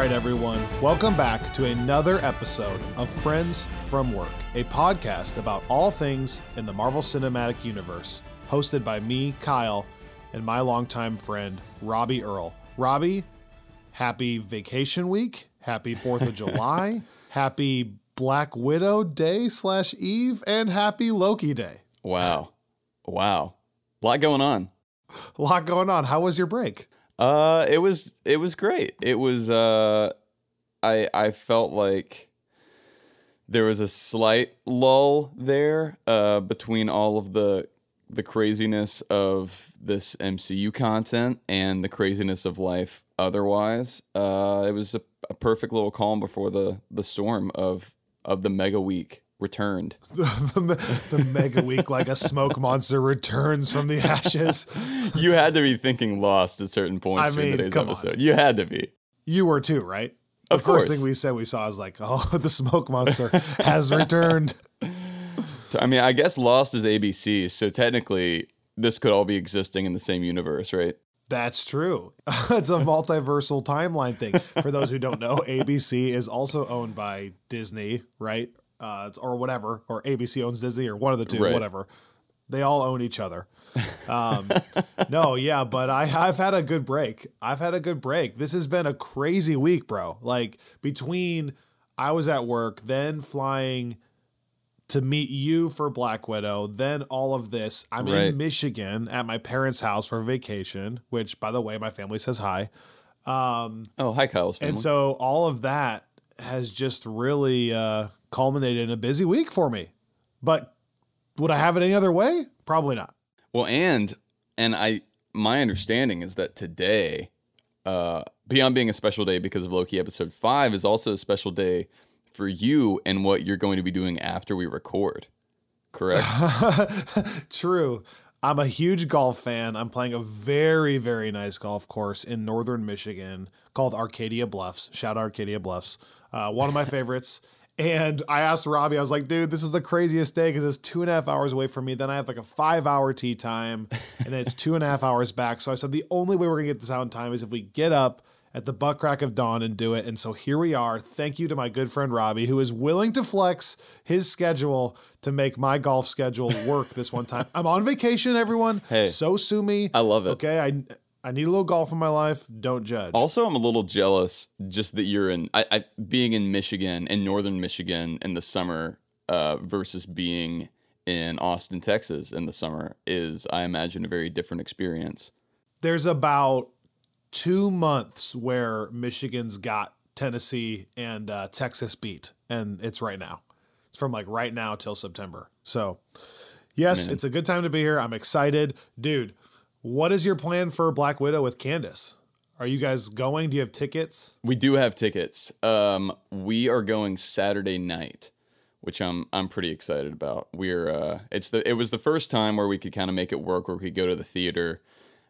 Right, everyone, welcome back to another episode of Friends from Work, a podcast about all things in the Marvel Cinematic Universe, hosted by me, Kyle, and my longtime friend, Robbie Earl. Robbie, happy vacation week, happy 4th of July, happy Black Widow Day slash Eve, and happy Loki Day. Wow. Wow. A lot going on. A lot going on. How was your break? Uh it was it was great. It was uh I I felt like there was a slight lull there uh between all of the the craziness of this MCU content and the craziness of life otherwise. Uh it was a, a perfect little calm before the the storm of of the mega week returned. the, the, the mega week, like a smoke monster returns from the ashes. You had to be thinking Lost at certain points I mean, today's come episode. on. You had to be. You were too, right? The Of first course. thing we said we saw is like, oh, the smoke monster has returned. I mean, I guess Lost is ABC, so technically this could all be existing in the same universe, right? That's true. it's a multiversal timeline thing. For those who don't know, ABC is also owned by Disney, right? Uh, or whatever, or ABC owns Disney, or one of the two, Right. whatever. They all own each other. Um, no, yeah, but I, I've had a good break. I've had a good break. This has been a crazy week, bro. Like between I was at work, then flying to meet you for Black Widow, then all of this. I'm Right. in Michigan at my parents' house for vacation, which, by the way, my family says hi. Um, Oh, hi, Kyle's family. and so all of that has just really uh, culminated in a busy week for me. But would I have it any other way? Probably not. well, and and I my understanding is that today, uh, beyond being a special day because of Loki episode five, is also a special day for you and what you're going to be doing after we record. Correct. True. I'm a huge golf fan. I'm playing a very, very nice golf course in northern Michigan called Arcadia Bluffs. Shout out Arcadia Bluffs. Uh, one of my favorites. And I asked Robbie, I was like, dude, this is the craziest day because it's two and a half hours away from me. Then I have like a five hour tee time, and then it's two and a half hours back. So I said, the only way we're going to get this out in time is if we get up at the butt crack of dawn and do it. And so here we are. Thank you to my good friend Robbie, who is willing to flex his schedule to make my golf schedule work this one time. I'm on vacation, everyone. Hey. so sue me. I love it. Okay, I I need a little golf in my life. Don't judge. Also, I'm a little jealous just that you're in I, I being in Michigan in northern Michigan in the summer uh, versus being in Austin, Texas in the summer is I imagine a very different experience. There's about two months where Michigan's got Tennessee and uh, Texas beat, and it's right now. It's from like right now till September. So, yes, it's a good time to be here. I'm excited, dude. What is your plan for Black Widow with Candace? Are you guys going? Do you have tickets? We do have tickets. Um, we are going Saturday night, which I'm I'm pretty excited about. We're uh, it's the it was the first time where we could kind of make it work, where we could go to the theater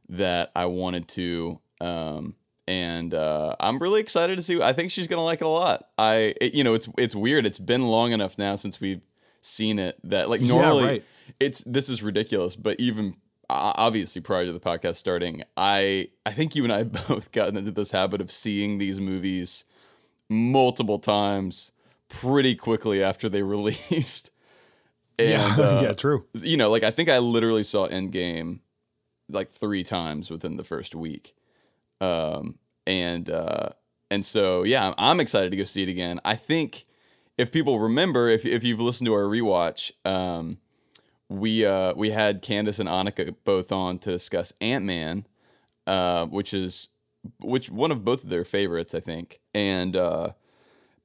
that I wanted to. Um, and uh, I'm really excited to see. I think she's gonna like it a lot. I it, you know it's it's weird. It's been long enough now since we've seen it that like Yeah, normally right. it's this is ridiculous, but even obviously prior to the podcast starting, I I think you and I both gotten into this habit of seeing these movies multiple times pretty quickly after they released. And, yeah, uh, yeah, true. you know, like I think I literally saw Endgame like three times within the first week. Um, and uh, and so yeah, I'm- I'm excited to go see it again. I think if people remember, if if you've listened to our rewatch, um, we uh, we had Candace and Annika both on to discuss Ant Man, uh, which is which one of both of their favorites, I think. And uh,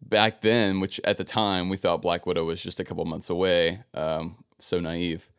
back then, which at the time we thought Black Widow was just a couple months away. Um, so naive.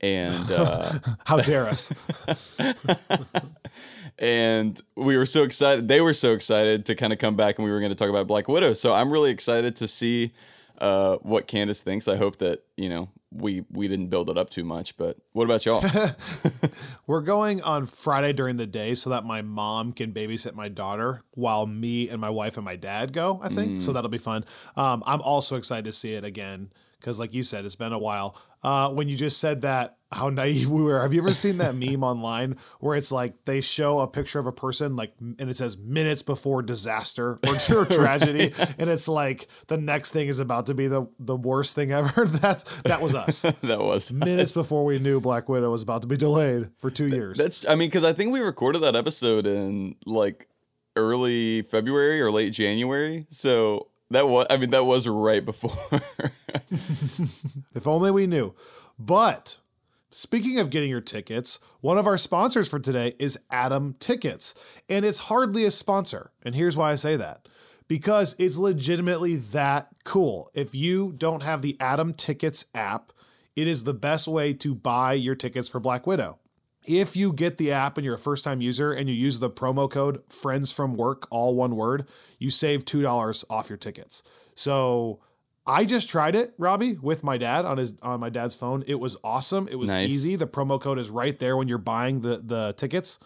And uh, How dare us? and we were so excited. They were so excited to kind of come back, and we were going to talk about Black Widow. So I'm really excited to see uh, what Candace thinks. I hope that you know we we didn't build it up too much. But what about y'all? We're going on Friday during the day so that my mom can babysit my daughter while me and my wife and my dad go, I think. So that'll be fun. Um, I'm also excited to see it again because, like you said, it's been a while. Uh, when you just said that, how naive we were. Have you ever seen that meme online where it's like they show a picture of a person, like, and it says minutes before disaster or, tragedy, and it's like the next thing is about to be the the worst thing ever? That's that was us. that was Minutes before we knew Black Widow was about to be delayed for two years. That's I mean because I think we recorded that episode in like early February or late January. So that was I mean that was right before. If only we knew. But speaking of getting your tickets, one of our sponsors for today is Atom Tickets. And it's hardly a sponsor. And here's why I say that because it's legitimately that cool. If you don't have the Atom Tickets app, it is the best way to buy your tickets for Black Widow. If you get the app and you're a first time user and you use the promo code friends from work, all one word, you save $2 off your tickets. So I just tried it, Robbie, with my dad on his on my dad's phone. It was awesome. It was Nice. easy. The promo code is right there when you're buying the the tickets.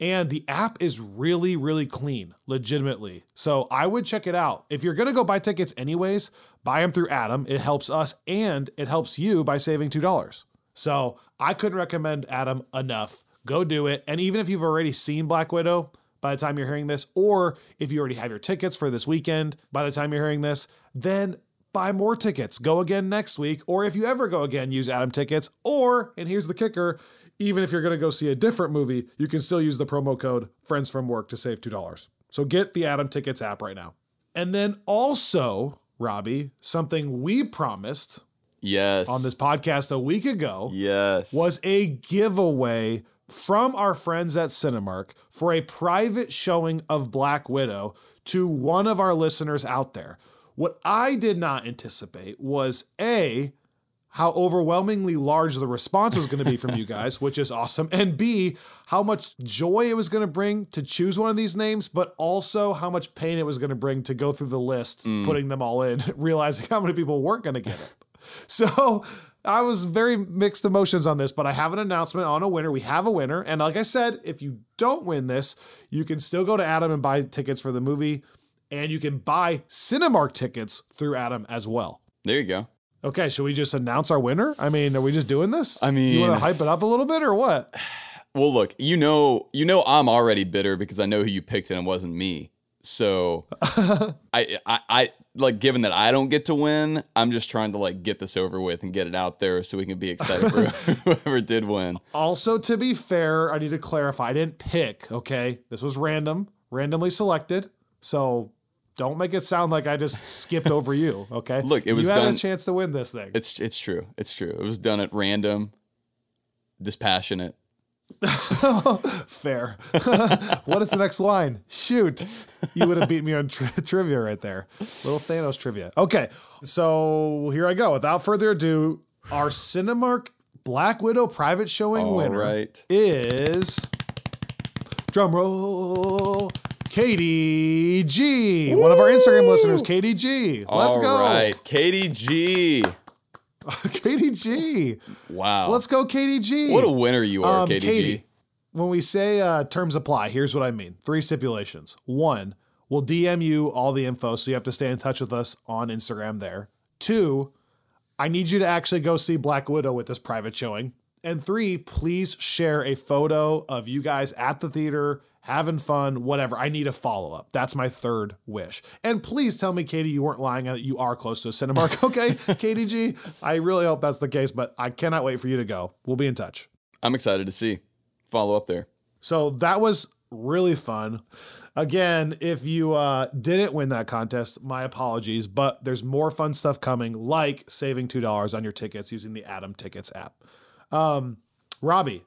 And the app is really, really clean, legitimately. So I would check it out. If you're gonna go buy tickets anyways, buy them through Atom. It helps us and it helps you by saving two dollars. So I couldn't recommend Atom enough. Go do it. And even if you've already seen Black Widow by the time you're hearing this, or if you already have your tickets for this weekend by the time you're hearing this, then buy more tickets. Go again next week. Or if you ever go again, use Atom tickets. Or, and here's the kicker, even if you're going to go see a different movie, you can still use the promo code Friends from Work to save $2. So get the Atom Tickets app right now. And then also, Robbie, something we promised yes. on this podcast a week ago Yes. was a giveaway from our friends at Cinemark for a private showing of Black Widow to one of our listeners out there. What I did not anticipate was A, how overwhelmingly large the response was going to be from you guys, which is awesome, and B, how much joy it was going to bring to choose one of these names, but also how much pain it was going to bring to go through the list, mm. putting them all in, realizing how many people weren't going to get it. So I was very mixed emotions on this, but I have an announcement on a winner. We have a winner. And like I said, if you don't win this, you can still go to Atom and buy tickets for the movie. And you can buy Cinemark tickets through Atom as well. there you go. Okay, should we just announce our winner? I mean, are we just doing this? I mean, you want to hype it up a little bit or what? Well, look, you know, you know, I'm already bitter because I know who you picked and it wasn't me. So, I, I, I, like, given that I don't get to win, I'm just trying to like get this over with and get it out there so we can be excited for whoever did win. Also, to be fair, I need to clarify. I didn't pick, okay? This was random, randomly selected. So don't make it sound like I just skipped over you, okay? Look, it was you had done- a chance to win this thing. It's, it's true. It's true. It was done at random, dispassionate. Fair. what is the next line? Shoot. You would have beat me on tri- trivia right there. Little Thanos trivia. Okay. So here I go. Without further ado, our Cinemark Black Widow private showing All winner right. is drum roll. Katie G, one of our Instagram listeners, Katie G. Let's All go. right, Katie G. Katie G. Wow. Let's go, Katie G. What a winner you are, Um, Katie, Katie, when we say uh, terms apply, here's what I mean. Three stipulations. One, we'll DM you all the info, so you have to stay in touch with us on Instagram there. Two, I need you to actually go see Black Widow with this private showing. And three, please share a photo of you guys at the theater having fun, whatever. I need a follow up. That's my third wish. And please tell me, Katie, you weren't lying that you are close to a Cinemark. Okay, Katie G. I really hope that's the case, but I cannot wait for you to go. We'll be in touch. I'm excited to see. Follow up there. So that was really fun. Again, if you uh, didn't win that contest, my apologies, but there's more fun stuff coming, like saving $2 on your tickets using the Atom Tickets app. Um, Robbie,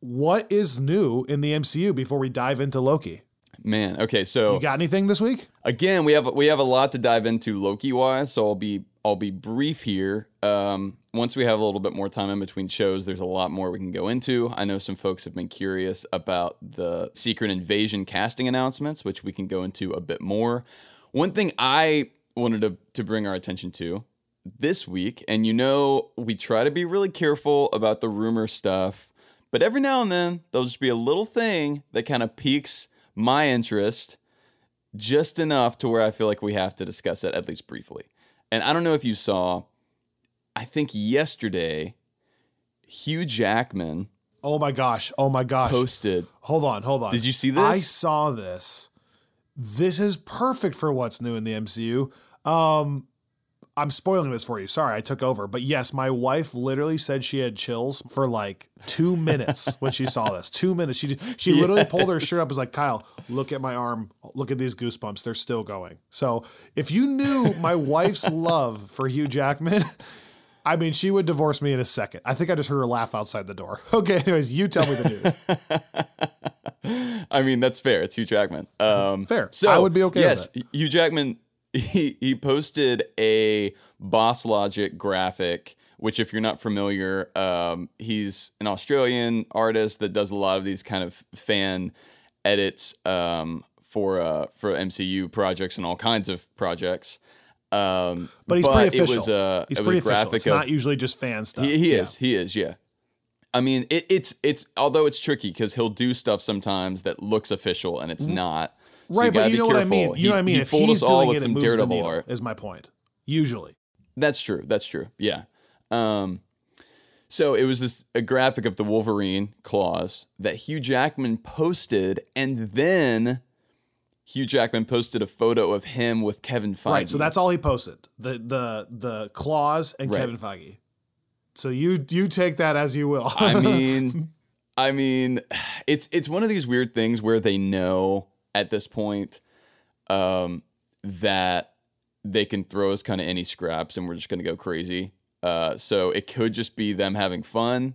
what is new in the MCU before we dive into Loki? Man, okay, so You got anything this week? again, we have we have a lot to dive into Loki wise, so I'll be I'll be brief here. Um, once we have a little bit more time in between shows, there's a lot more we can go into. I know some folks have been curious about the Secret Invasion casting announcements, which we can go into a bit more. One thing I wanted to, to bring our attention to this week, and you know, we try to be really careful about the rumor stuff, but every now and then there'll just be a little thing that kind of piques my interest just enough to where I feel like we have to discuss it at least briefly. And I don't know if you saw, I think yesterday, Hugh Jackman Oh my gosh. Oh my gosh. posted. Hold on, hold on. Did you see this? I saw this. This is perfect for what's new in the MCU. Um, I'm spoiling this for you. Sorry, I took over. But yes, my wife literally said she had chills for like two minutes when she saw this. Two minutes. She she literally pulled her shirt up. and Was like, Kyle, look at my arm. Look at these goosebumps. They're still going. So if you knew my wife's love for Hugh Jackman. I mean, she would divorce me in a second. I think I just heard her laugh outside the door. Okay, anyways, you tell me the news. I mean, that's fair. It's Hugh Jackman. Um, Fair. So I would be okay with Yes, Hugh Jackman. He he posted a Boss Logic graphic, which, if you're not familiar, um, he's an Australian artist that does a lot of these kind of fan edits um, for uh, for MCU projects and all kinds of projects. Um, But he's pretty it official. was a, he's it was pretty a official. graphic It's of, not usually just fan stuff. he, he Yeah. is. He is. Yeah. I mean, it, it's it's although it's tricky because he'll do stuff sometimes that looks official and it's not. So right, but you know what I mean. You He- know what I mean. He if fooled he's us all doing with it, some it Daredevil needle, art. Is my point. Usually, That's true. That's true. Yeah. Um, so it was this a graphic of the Wolverine claws that Hugh Jackman posted, and then Hugh Jackman posted a photo of him with Kevin Feige. right. So that's all he posted. The the the claws and Right. Kevin Feige. So you you take that as you will. I mean, I mean, it's it's one of these weird things where they know at this point um, that they can throw us kind of any scraps, and we're just going to go crazy. Uh, so it could just be them having fun.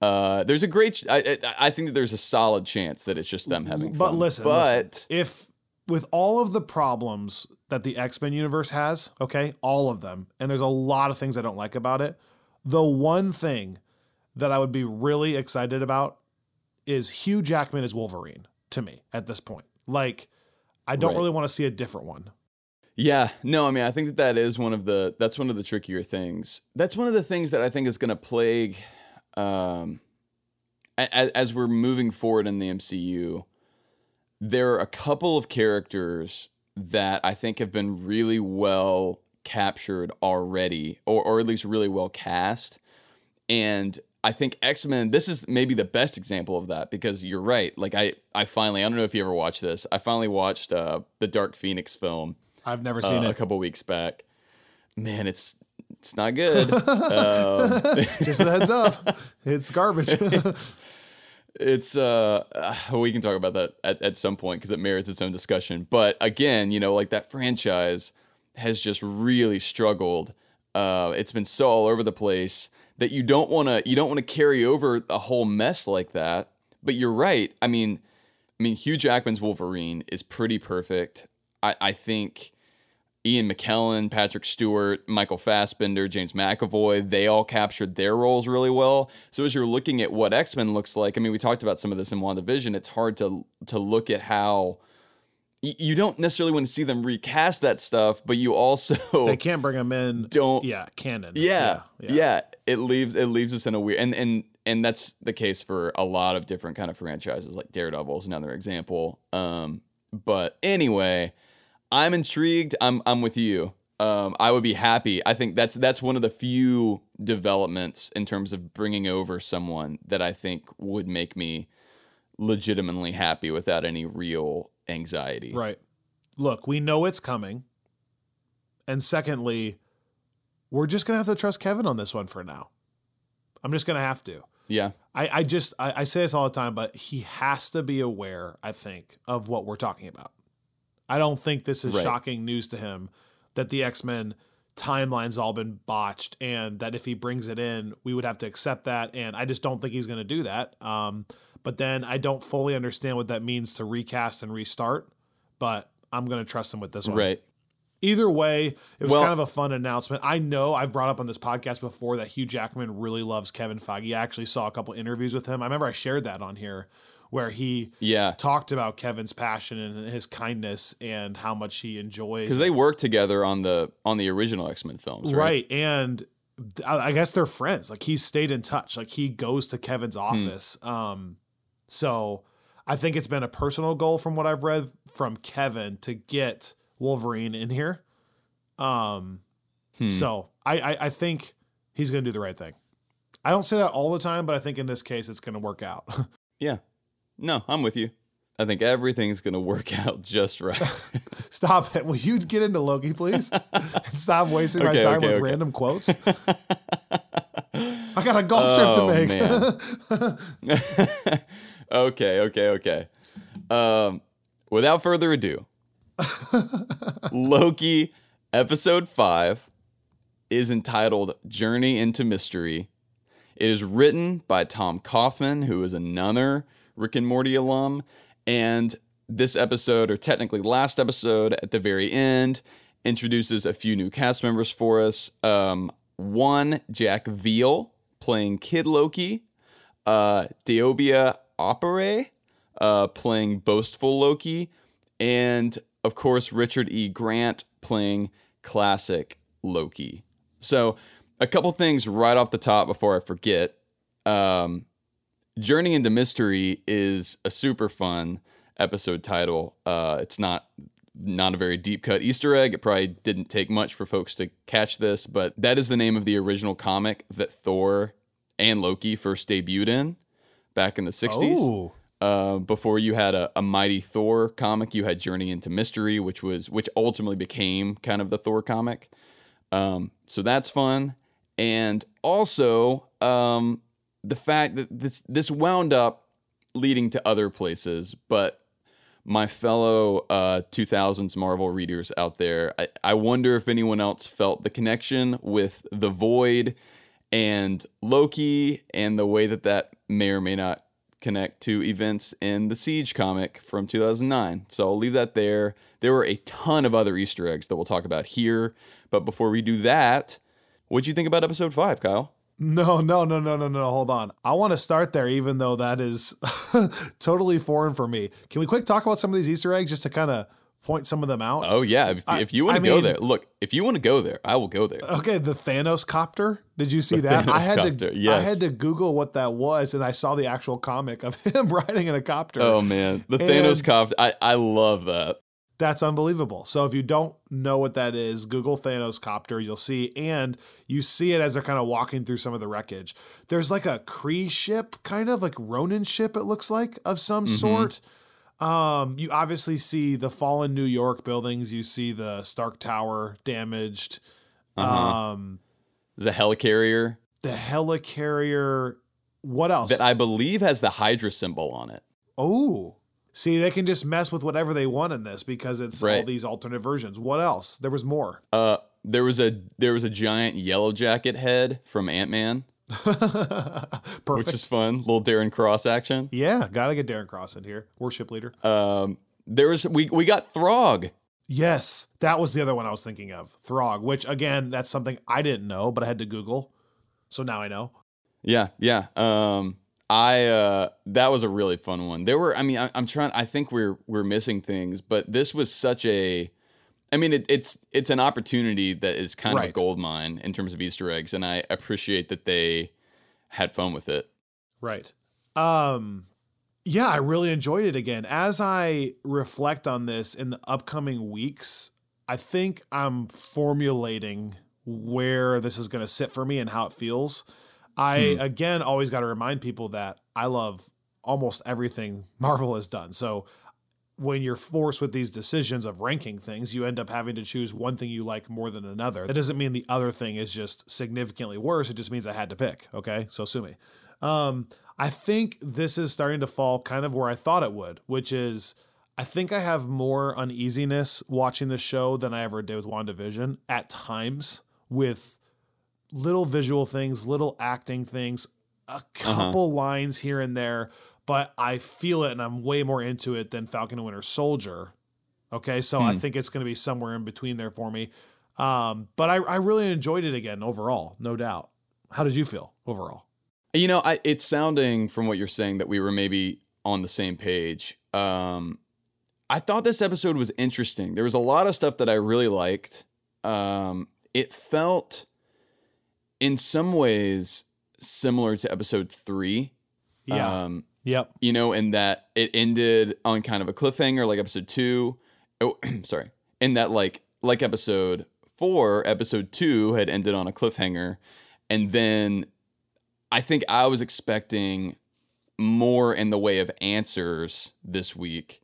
Uh, there's a great. ch- I, I think that there's a solid chance that it's just them having but fun. listen, but listen, if with all of the problems that the X Men universe has, okay, all of them, and there's a lot of things I don't like about it. The one thing that I would be really excited about is Hugh Jackman as Wolverine to me at this point. Like, I don't Right. really want to see a different one. Yeah, no, I mean, I think that that is one of the that's one of the trickier things. That's one of the things that I think is going to plague, um, as, as we're moving forward in the MCU. There are a couple of characters that I think have been really well captured already, or or at least really well cast, and I think X Men. This is maybe the best example of that because you're right. Like I, I finally, I don't know if you ever watched this. I finally watched uh, the Dark Phoenix film I've never uh, it. a couple weeks back. Man, it's it's not good. um, Just a heads up, it's garbage. it's uh, uh, we can talk about that at, at some point because it merits its own discussion. But again, you know, like that franchise has just really struggled. Uh, it's been so all over the place that you don't want to you don't want to carry over a whole mess like that. But you're right. I mean, I mean, Hugh Jackman's Wolverine is pretty perfect. I, I think Ian McKellen, Patrick Stewart, Michael Fassbender, James McAvoy, they all captured their roles really well. So as you're looking at what X-Men looks like, I mean, we talked about some of this in WandaVision, it's hard to to look at how you don't necessarily want to see them recast that stuff, but you also they can't bring them in. Don't- Yeah, canon. yeah, yeah, It leaves it leaves us in a weird and and and that's the case for a lot of different kind of franchises. Like Daredevil is another example. Um, but anyway, I'm intrigued. I'm I'm with you. Um, I would be happy. I think that's that's one of the few developments in terms of bringing over someone that I think would make me legitimately happy without any real anxiety. Right. Look, we know it's coming. And secondly, we're just gonna have to trust Kevin on this one for now. I'm just gonna have to. Yeah. I, I just I, I say this all the time, but he has to be aware, I think, of what we're talking about. I don't think this is Right. shocking news to him that the X-Men timeline's all been botched and that if he brings it in, we would have to accept that. And I just don't think he's gonna do that. Um, but then I don't fully understand what that means to recast and restart. But I'm gonna trust him with this one. Right. Either way, it was Well- kind of a fun announcement. I know I've brought up on this podcast before that Hugh Jackman really loves Kevin Feige. I actually saw a couple interviews with him. I remember I shared that on here where he Yeah. talked about Kevin's passion and his kindness and how much he enjoys. Because they worked together on the on the original X Men films, right? right. And I guess they're friends. Like he's stayed in touch. Like he goes to Kevin's office. Um, so I think it's been a personal goal from what I've read from Kevin to get Wolverine in here. Um, so I, I I think he's gonna do the right thing. I don't say that all the time, but I think in this case it's gonna work out. Yeah. No, I'm with you. I think everything's gonna work out just right. Stop it. Will you get into Loki, please? stop wasting my time okay, with okay. random quotes. I got a golf trip Oh, to make. okay, okay, okay. Um, without further ado, Loki episode 5 is entitled Journey into Mystery. It is written by Tom Kauffman, who is another Rick and Morty alum. And this episode, or technically last episode at the very end, introduces a few new cast members for us. Um, one, Jack Veal playing Kid Loki, uh, Deobia Oparei uh, playing Boastful Loki, and of course Richard E. Grant playing Classic Loki. So, a couple things right off the top before I forget. Um, Journey into Mystery is a super fun episode title. Uh, it's not not a very deep cut Easter egg. It probably didn't take much for folks to catch this, but that is the name of the original comic that Thor and Loki first debuted in back in the 60s. Oh. Uh, before you had a, a Mighty Thor comic, you had Journey into Mystery, which was which ultimately became kind of the Thor comic. Um, so that's fun, and also um, the fact that this this wound up leading to other places, but my fellow uh, 2000s Marvel readers out there, I, I wonder if anyone else felt the connection with the Void and Loki and the way that that may or may not connect to events in the Siege comic from 2009. So I'll leave that there. There were a ton of other Easter eggs that we'll talk about here. But before we do that, what'd you think about episode five, Kyle? No, no, no, no, no, no. Hold on. I want to start there, even though that is totally foreign for me. Can we quick talk about some of these Easter eggs just to kind of point some of them out? Oh, yeah. If, I- if you want I to go mean- there, look, if you want to go there, I will go there. Okay, the Thanos copter. Did you see that? I had copter, to. I had to Google what that was, and I saw the actual comic of him riding in a copter. Oh, man. The Thanos copter. I, I love that. That's unbelievable. So if you don't know what that is, Google Thanos copter, you'll see, and you see it as they're kind of walking through some of the wreckage. There's like a Kree ship, kind of like Ronan ship, it looks like, of some sort. Um, you obviously see the fallen New York buildings. You see the Stark Tower damaged. Um, The helicarrier the helicarrier. What else? that I believe has the Hydra symbol on it. Oh, see, they can just mess with whatever they want in this because it's all these alternate versions. What else? There was more. Uh, there was a there was a giant yellow jacket head from Ant Man, Perfect. which is fun. Little Darren Cross action. yeah, gotta get Darren Cross in here, worship leader. Um, there was we we got Throg. yes, that was the other one I was thinking of, Throg. Which again, that's something I didn't know, but I had to Google, so now I know. Yeah, yeah. Um, I uh, that was a really fun one. There were, I mean, I, I'm trying. I think we're we're missing things, but this was such a. I mean, it, it's it's an opportunity that is kind of a Right. gold mine in terms of Easter eggs, and I appreciate that they had fun with it. Right. Um yeah, I really enjoyed it again. As I reflect on this in the upcoming weeks, I think I'm formulating where this is going to sit for me and how it feels. I, again, always got to remind people that I love almost everything Marvel has done. So when you're forced with these decisions of ranking things, you end up having to choose one thing you like more than another. That doesn't mean the other thing is just significantly worse. It just means I had to pick. Okay. So sue me. Um, I think this is starting to fall kind of where I thought it would, which is I think I have more uneasiness watching the show than I ever did with WandaVision at times with little visual things, little acting things, a couple lines here and there, but I feel it and I'm way more into it than Falcon and Winter Soldier. Okay, so I think it's going to be somewhere in between there for me. Um, but I, I really enjoyed it again overall, no doubt. How did you feel overall? You know, I, it's sounding from what you're saying that we were maybe on the same page. Um, I thought this episode was interesting. There was a lot of stuff that I really liked. Um, it felt, in some ways, similar to episode three. Yeah. Um, Yep. you know, in that it ended on kind of a cliffhanger, like episode two. Oh, sorry. In that, like, like episode four, episode two had ended on a cliffhanger, and then I think I was expecting more in the way of answers this week,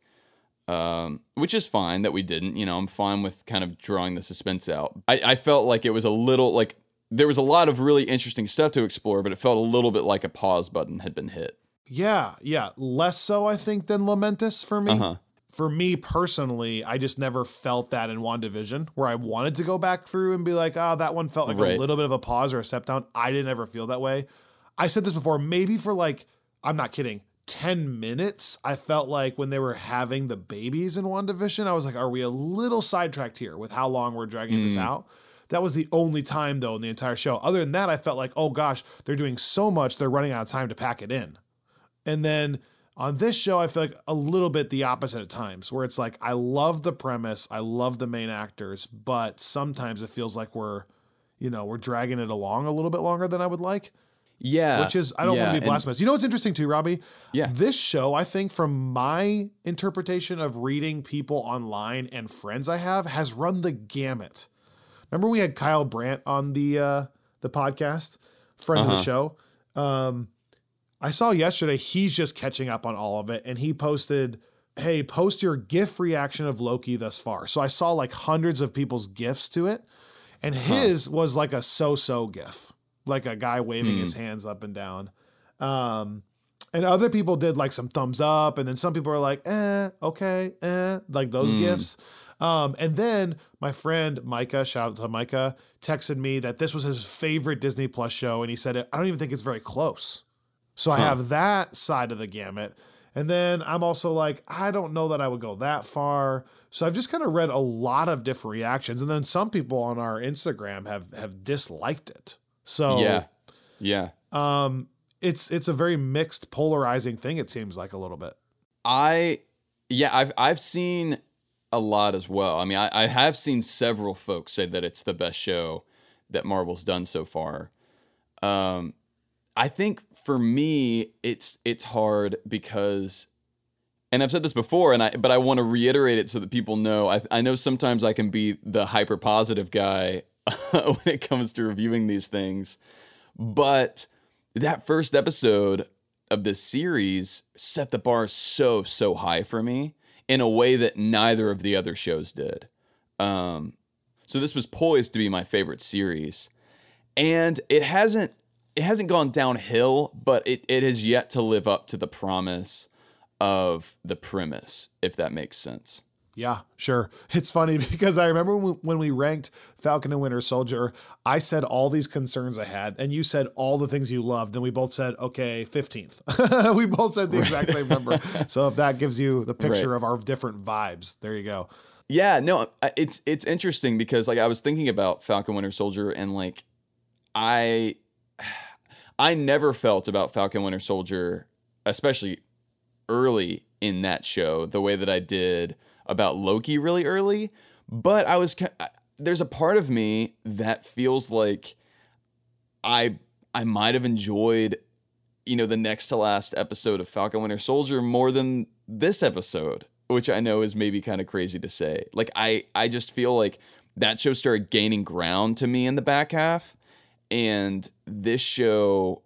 um, which is fine that we didn't. You know, I'm fine with kind of drawing the suspense out. I, I felt like it was a little like there was a lot of really interesting stuff to explore, but it felt a little bit like a pause button had been hit. Yeah, yeah. Less so, I think, than Lamentis for me. Uh-huh. For me personally, I just never felt that in WandaVision, where I wanted to go back through and be like, oh, that one felt like a little bit of a pause or a step down. I didn't ever feel that way. I said this before, maybe for like, I'm not kidding, 10 minutes, I felt like when they were having the babies in WandaVision, I was like, are we a little sidetracked here with how long we're dragging this out? That was the only time, though, in the entire show. Other than that, I felt like, oh gosh, they're doing so much, they're running out of time to pack it in. And then on this show, I feel like a little bit the opposite at times, where it's like, I love the premise, I love the main actors, but sometimes it feels like we're, you know, we're dragging it along a little bit longer than I would like, Yeah, which is, I don't yeah, want to be and- blasphemous. You know what's interesting too, Robbie? Yeah. This show, I think, from my interpretation of reading people online and friends I have, has run the gamut. Remember we had Kyle Brandt on the uh the podcast, friend Uh-huh. of the show. Um I saw yesterday he's just catching up on all of it and he posted, "Hey, post your GIF reaction of Loki thus far." So I saw like hundreds of people's GIFs to it and his was like a so-so GIF, like a guy waving his hands up and down. Um and other people did like some thumbs up, and then some people were like, eh, okay, eh, like those gifts. Um, and then my friend Micah, shout out to Micah, texted me that this was his favorite Disney Plus show, and he said, I don't even think it's very close. So I have that side of the gamut. And then I'm also like, I don't know that I would go that far. So I've just kind of read a lot of different reactions. And then some people on our Instagram have have disliked it. So yeah, yeah. um it's it's a very mixed polarizing thing it seems like a little bit I yeah, I've I've seen a lot as well. I mean, I, I have seen several folks say that it's the best show that Marvel's done so far. Um, I think for me, it's it's hard because, and I've said this before, and I but I want to reiterate it so that people know. I I know sometimes I can be the hyper positive guy when it comes to reviewing these things, but that first episode of this series set the bar so so high for me in a way that neither of the other shows did. Um, so this was poised to be my favorite series, and it hasn't it hasn't gone downhill, but it, it has yet to live up to the promise of the premise, if that makes sense. Yeah sure. It's funny because i remember when we, ranked falcon and winter soldier i said all these concerns i had and you said all the things you loved and we both said okay 15th we both said the exact same number. So if that gives you the picture Right. of our different vibes there you go. Yeah, no, it's it's interesting because like I was thinking about Falcon Winter Soldier and like I I never felt about Falcon Winter Soldier, especially early in that show, the way that I did about Loki really early. But I was there's a part of me that feels like I I might have enjoyed you know the next to last episode of Falcon Winter Soldier more than this episode which I know is maybe kind of crazy to say. Like I I just feel like that show started gaining ground to me in the back half and this show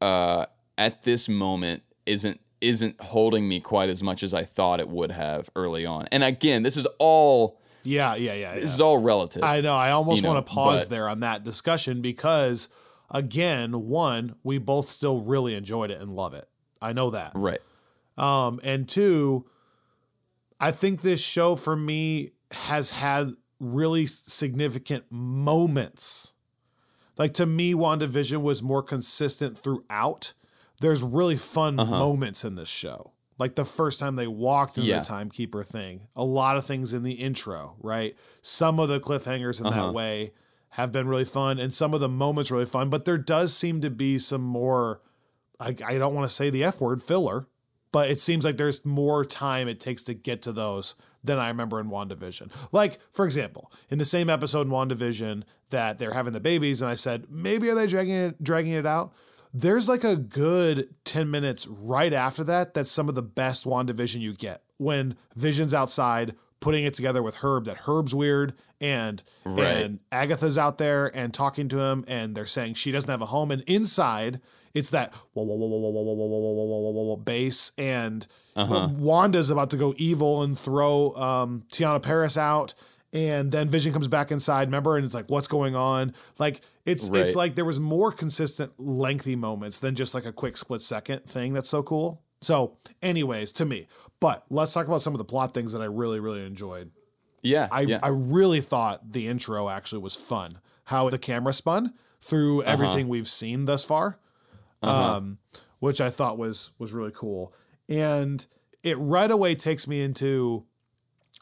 uh at this moment isn't isn't holding me quite as much as I thought it would have early on. And again, this is all Yeah, yeah, yeah. this yeah. is all relative. I know. I almost you know, want to pause but- there on that discussion because, again, one, we both still really enjoyed it and love it. I know that. right. Um, and two, I think this show for me has had really significant moments. Like to me, WandaVision was more consistent throughout. There's really fun uh-huh. moments in this show. Like the first time they walked in Yeah. the timekeeper thing, a lot of things in the intro, right? Some of the cliffhangers in that uh-huh. way have been really fun, and some of the moments really fun. But there does seem to be some more. I, I don't want to say the F word filler, but it seems like there's more time it takes to get to those than I remember in WandaVision. Like, for example, in the same episode in WandaVision that they're having the babies, and I said, maybe are they dragging it dragging it out? There's like a good 10 minutes right after that that's some of the best WandaVision you get. When Vision's outside putting it together with Herb, that Herb's weird and Right. and Agatha's out there and talking to him, and they're saying she doesn't have a home. And inside, it's that whoa, whoa, whoa, whoa, whoa, whoa, whoa, whoa, whoa, whoa, whoa, whoa, whoa, bass. And Wanda's about to go evil and throw um, Teyonah Parris out. And then Vision comes back inside, remember? And it's like, what's going on? Like, it's it's like there was more consistent, lengthy moments than just like a quick split second thing that's so cool. So, anyways, to me. But let's talk about some of the plot things that I really, really enjoyed. Yeah. I, yeah. I really thought the intro actually was fun. How the camera spun through Uh-huh. everything we've seen thus far, um, which I thought was was really cool. And it right away takes me into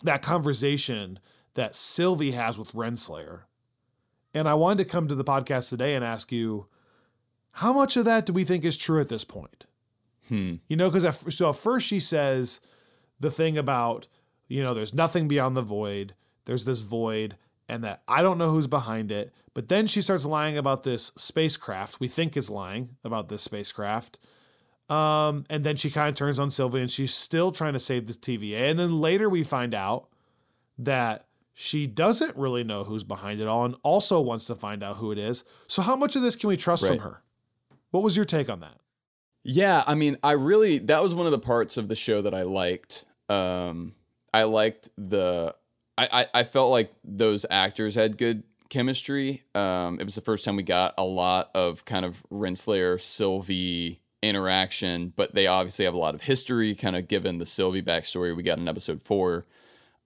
that conversation that Sylvie has with Renslayer. And I wanted to come to the podcast today and ask you, how much of that do we think is true at this point? Hmm. You know, because so at first she says the thing about, you know, there's nothing beyond the void. There's this void, and that I don't know who's behind it. But then she starts lying about this spacecraft. We think is lying about this spacecraft. Um, and then she kind of turns on Sylvie, and she's still trying to save this TVA. And then later we find out that she doesn't really know who's behind it all, and also wants to find out who it is. So how much of this can we trust from her? What was your take on that? Yeah, I mean, I really that was one of the parts of the show that I liked. Um, I liked the. I, I I felt like those actors had good chemistry. Um, it was the first time we got a lot of kind of Renslayer Sylvie interaction, but they obviously have a lot of history, kind of given the Sylvie backstory we got in episode four.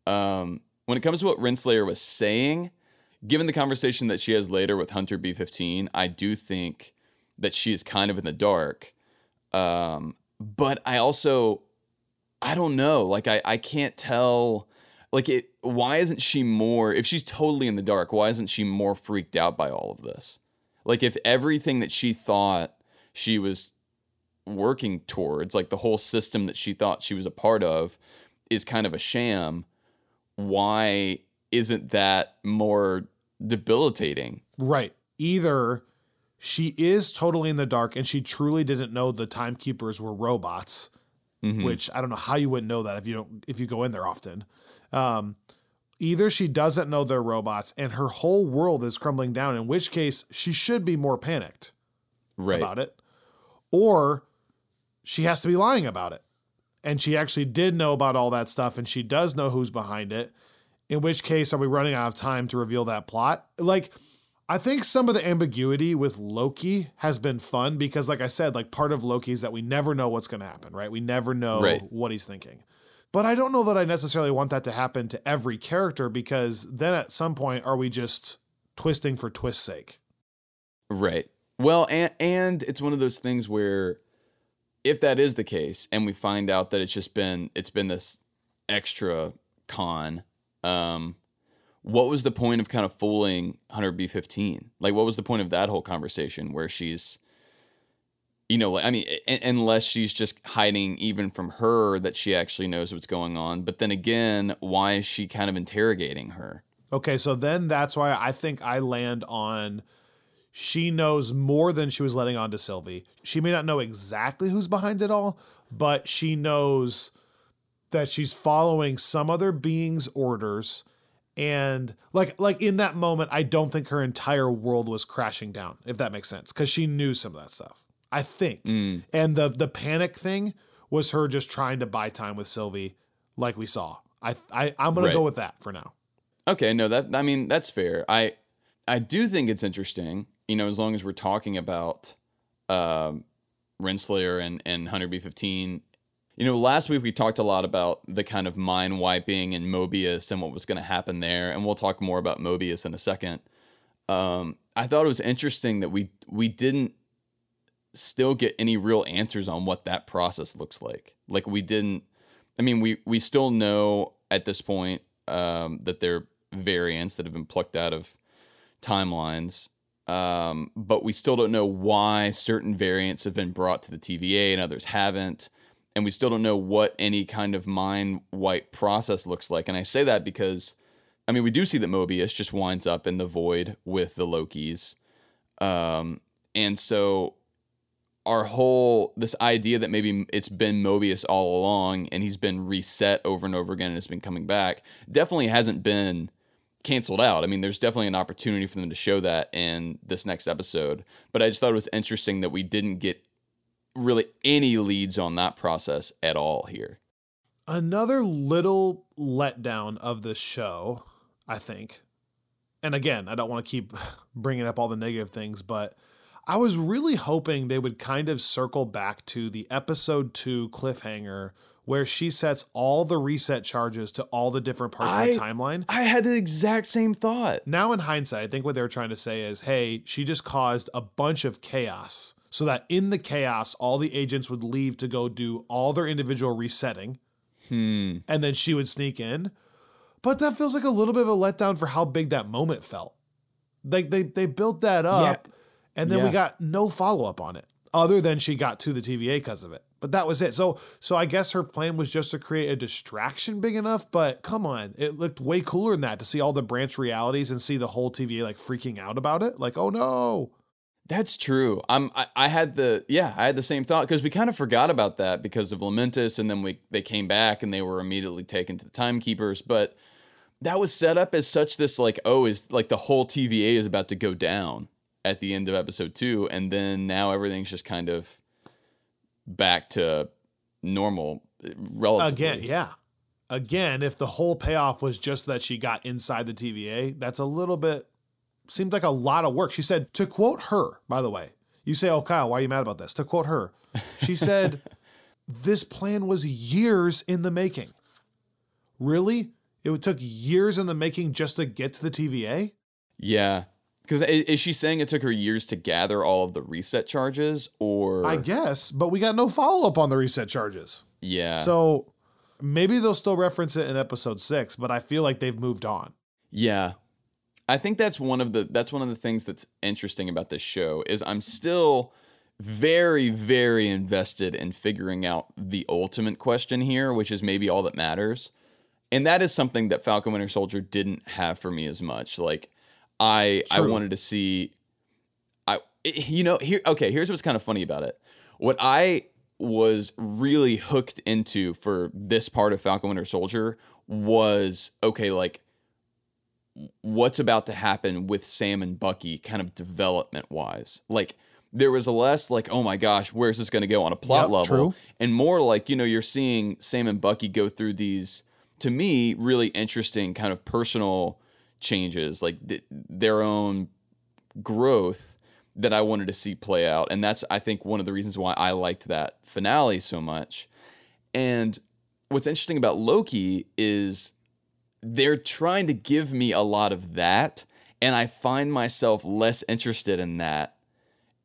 Um, when it comes to what Renslayer was saying, given the conversation that she has later with Hunter B15, I do think that she is kind of in the dark. Um, but I also, I don't know. Like I, I can't tell. Like it. Why isn't she more? If she's totally in the dark, why isn't she more freaked out by all of this? Like if everything that she thought she was working towards, like the whole system that she thought she was a part of, is kind of a sham. Why isn't that more debilitating? Right. Either she is totally in the dark and she truly didn't know the timekeepers were robots, Mhm. which I don't know how you wouldn't know that if you don't if you go in there often. Um, either she doesn't know they're robots and her whole world is crumbling down, in which case she should be more panicked right. about it, or she has to be lying about it. And she actually did know about all that stuff and she does know who's behind it. In which case, are we running out of time to reveal that plot? Like, I think some of the ambiguity with Loki has been fun because, like I said, like part of Loki is that we never know what's going to happen, right? We never know Right. what he's thinking. But I don't know that I necessarily want that to happen to every character because then at some point, are we just twisting for twist's sake? Right. Well, and and it's one of those things where if that is the case and we find out that it's just been it's been this extra con um what was the point of kind of fooling Hunter B15? Like what was the point of that whole conversation where she's you know, like I mean, a- unless she's just hiding even from her that she actually knows what's going on. But then again, why is she kind of interrogating her? Okay, so then that's why I think I land on she knows more than she was letting on to Sylvie. She may not know exactly who's behind it all, but she knows that she's following some other being's orders and like like in that moment I don't think her entire world was crashing down if that makes sense cuz she knew some of that stuff. I think. Mm. And the the panic thing was her just trying to buy time with Sylvie like we saw. I I I'm going Right. to go with that for now. Okay, no, that I mean that's fair. I I do think it's interesting, you know, as long as we're talking about um Renslayer and and Hunter B15. You know, last week we talked a lot about the kind of mind wiping and Mobius and what was going to happen there, and we'll talk more about Mobius in a second. Um, I thought it was interesting that we we didn't still get any real answers on what that process looks like. Like we didn't. I mean, we we still know at this point um, that they're variants that have been plucked out of timelines, um, but we still don't know why certain variants have been brought to the TVA and others haven't. And we still don't know what any kind of mind wipe process looks like. And I say that because, I mean, we do see that Mobius just winds up in the void with the Lokis. Um, and so our whole this idea that maybe it's been Mobius all along and he's been reset over and over again and it's been coming back definitely hasn't been canceled out. I mean, there's definitely an opportunity for them to show that in this next episode. But I just thought it was interesting that we didn't get really any leads on that process at all here. Another little letdown of the show, I think. And again, I don't want to keep bringing up all the negative things, but I was really hoping they would kind of circle back to the episode two cliffhanger where she sets all the reset charges to all the different parts of the timeline. I had the exact same thought. Now, in hindsight, I think what they were trying to say is hey, she just caused a bunch of chaos so that in the chaos, all the agents would leave to go do all their individual resetting. Hmm. And then she would sneak in. But that feels like a little bit of a letdown for how big that moment felt. Like they, they built that up, and then we got no follow up on it, other than she got to the TVA because of it. But that was it. So so I guess her plan was just to create a distraction big enough. But come on, it looked way cooler than that to see all the branch realities and see the whole TVA like freaking out about it. Like, oh no. That's true. I'm. I, I had the yeah. I had the same thought because we kind of forgot about that because of Lamentis, and then we they came back and they were immediately taken to the Timekeepers. But that was set up as such this like oh is like the whole TVA is about to go down at the end of episode two, and then now everything's just kind of back to normal uh, relatively. Again, yeah. Again, if the whole payoff was just that she got inside the TVA, that's a little bit seemed like a lot of work. She said, to quote her, by the way, you say, Oh, Kyle, why are you mad about this? To quote her, she said, This plan was years in the making. Really? It took years in the making just to get to the TVA? Yeah. Because is she saying it took her years to gather all of the reset charges, or I guess, but we got no follow up on the reset charges. yeah? So maybe they'll still reference it in episode six, but I feel like they've moved on. Yeah. I think that's one of the that's one of the things that's interesting about this show is I'm still very very invested in figuring out the ultimate question here, which is maybe all that matters. And that is something that Falcon Winter Soldier didn't have for me as much. Like I I wanted to see I you know, here okay, here's what's kind of funny about it. What I was really hooked into for this part of Falcon Winter Soldier was okay, like what's about to happen with Sam and Bucky kind of development wise. Like there was a less like, oh my gosh, where's this going to go on a plot Yep, level? true. And more like, you know, you're seeing Sam and Bucky go through these, to me, really interesting kind of personal changes, like th- their own growth that I wanted to see play out. And that's, I think, one of the reasons why I liked that finale so much. And what's interesting about Loki is they're trying to give me a lot of that. And I find myself less interested in that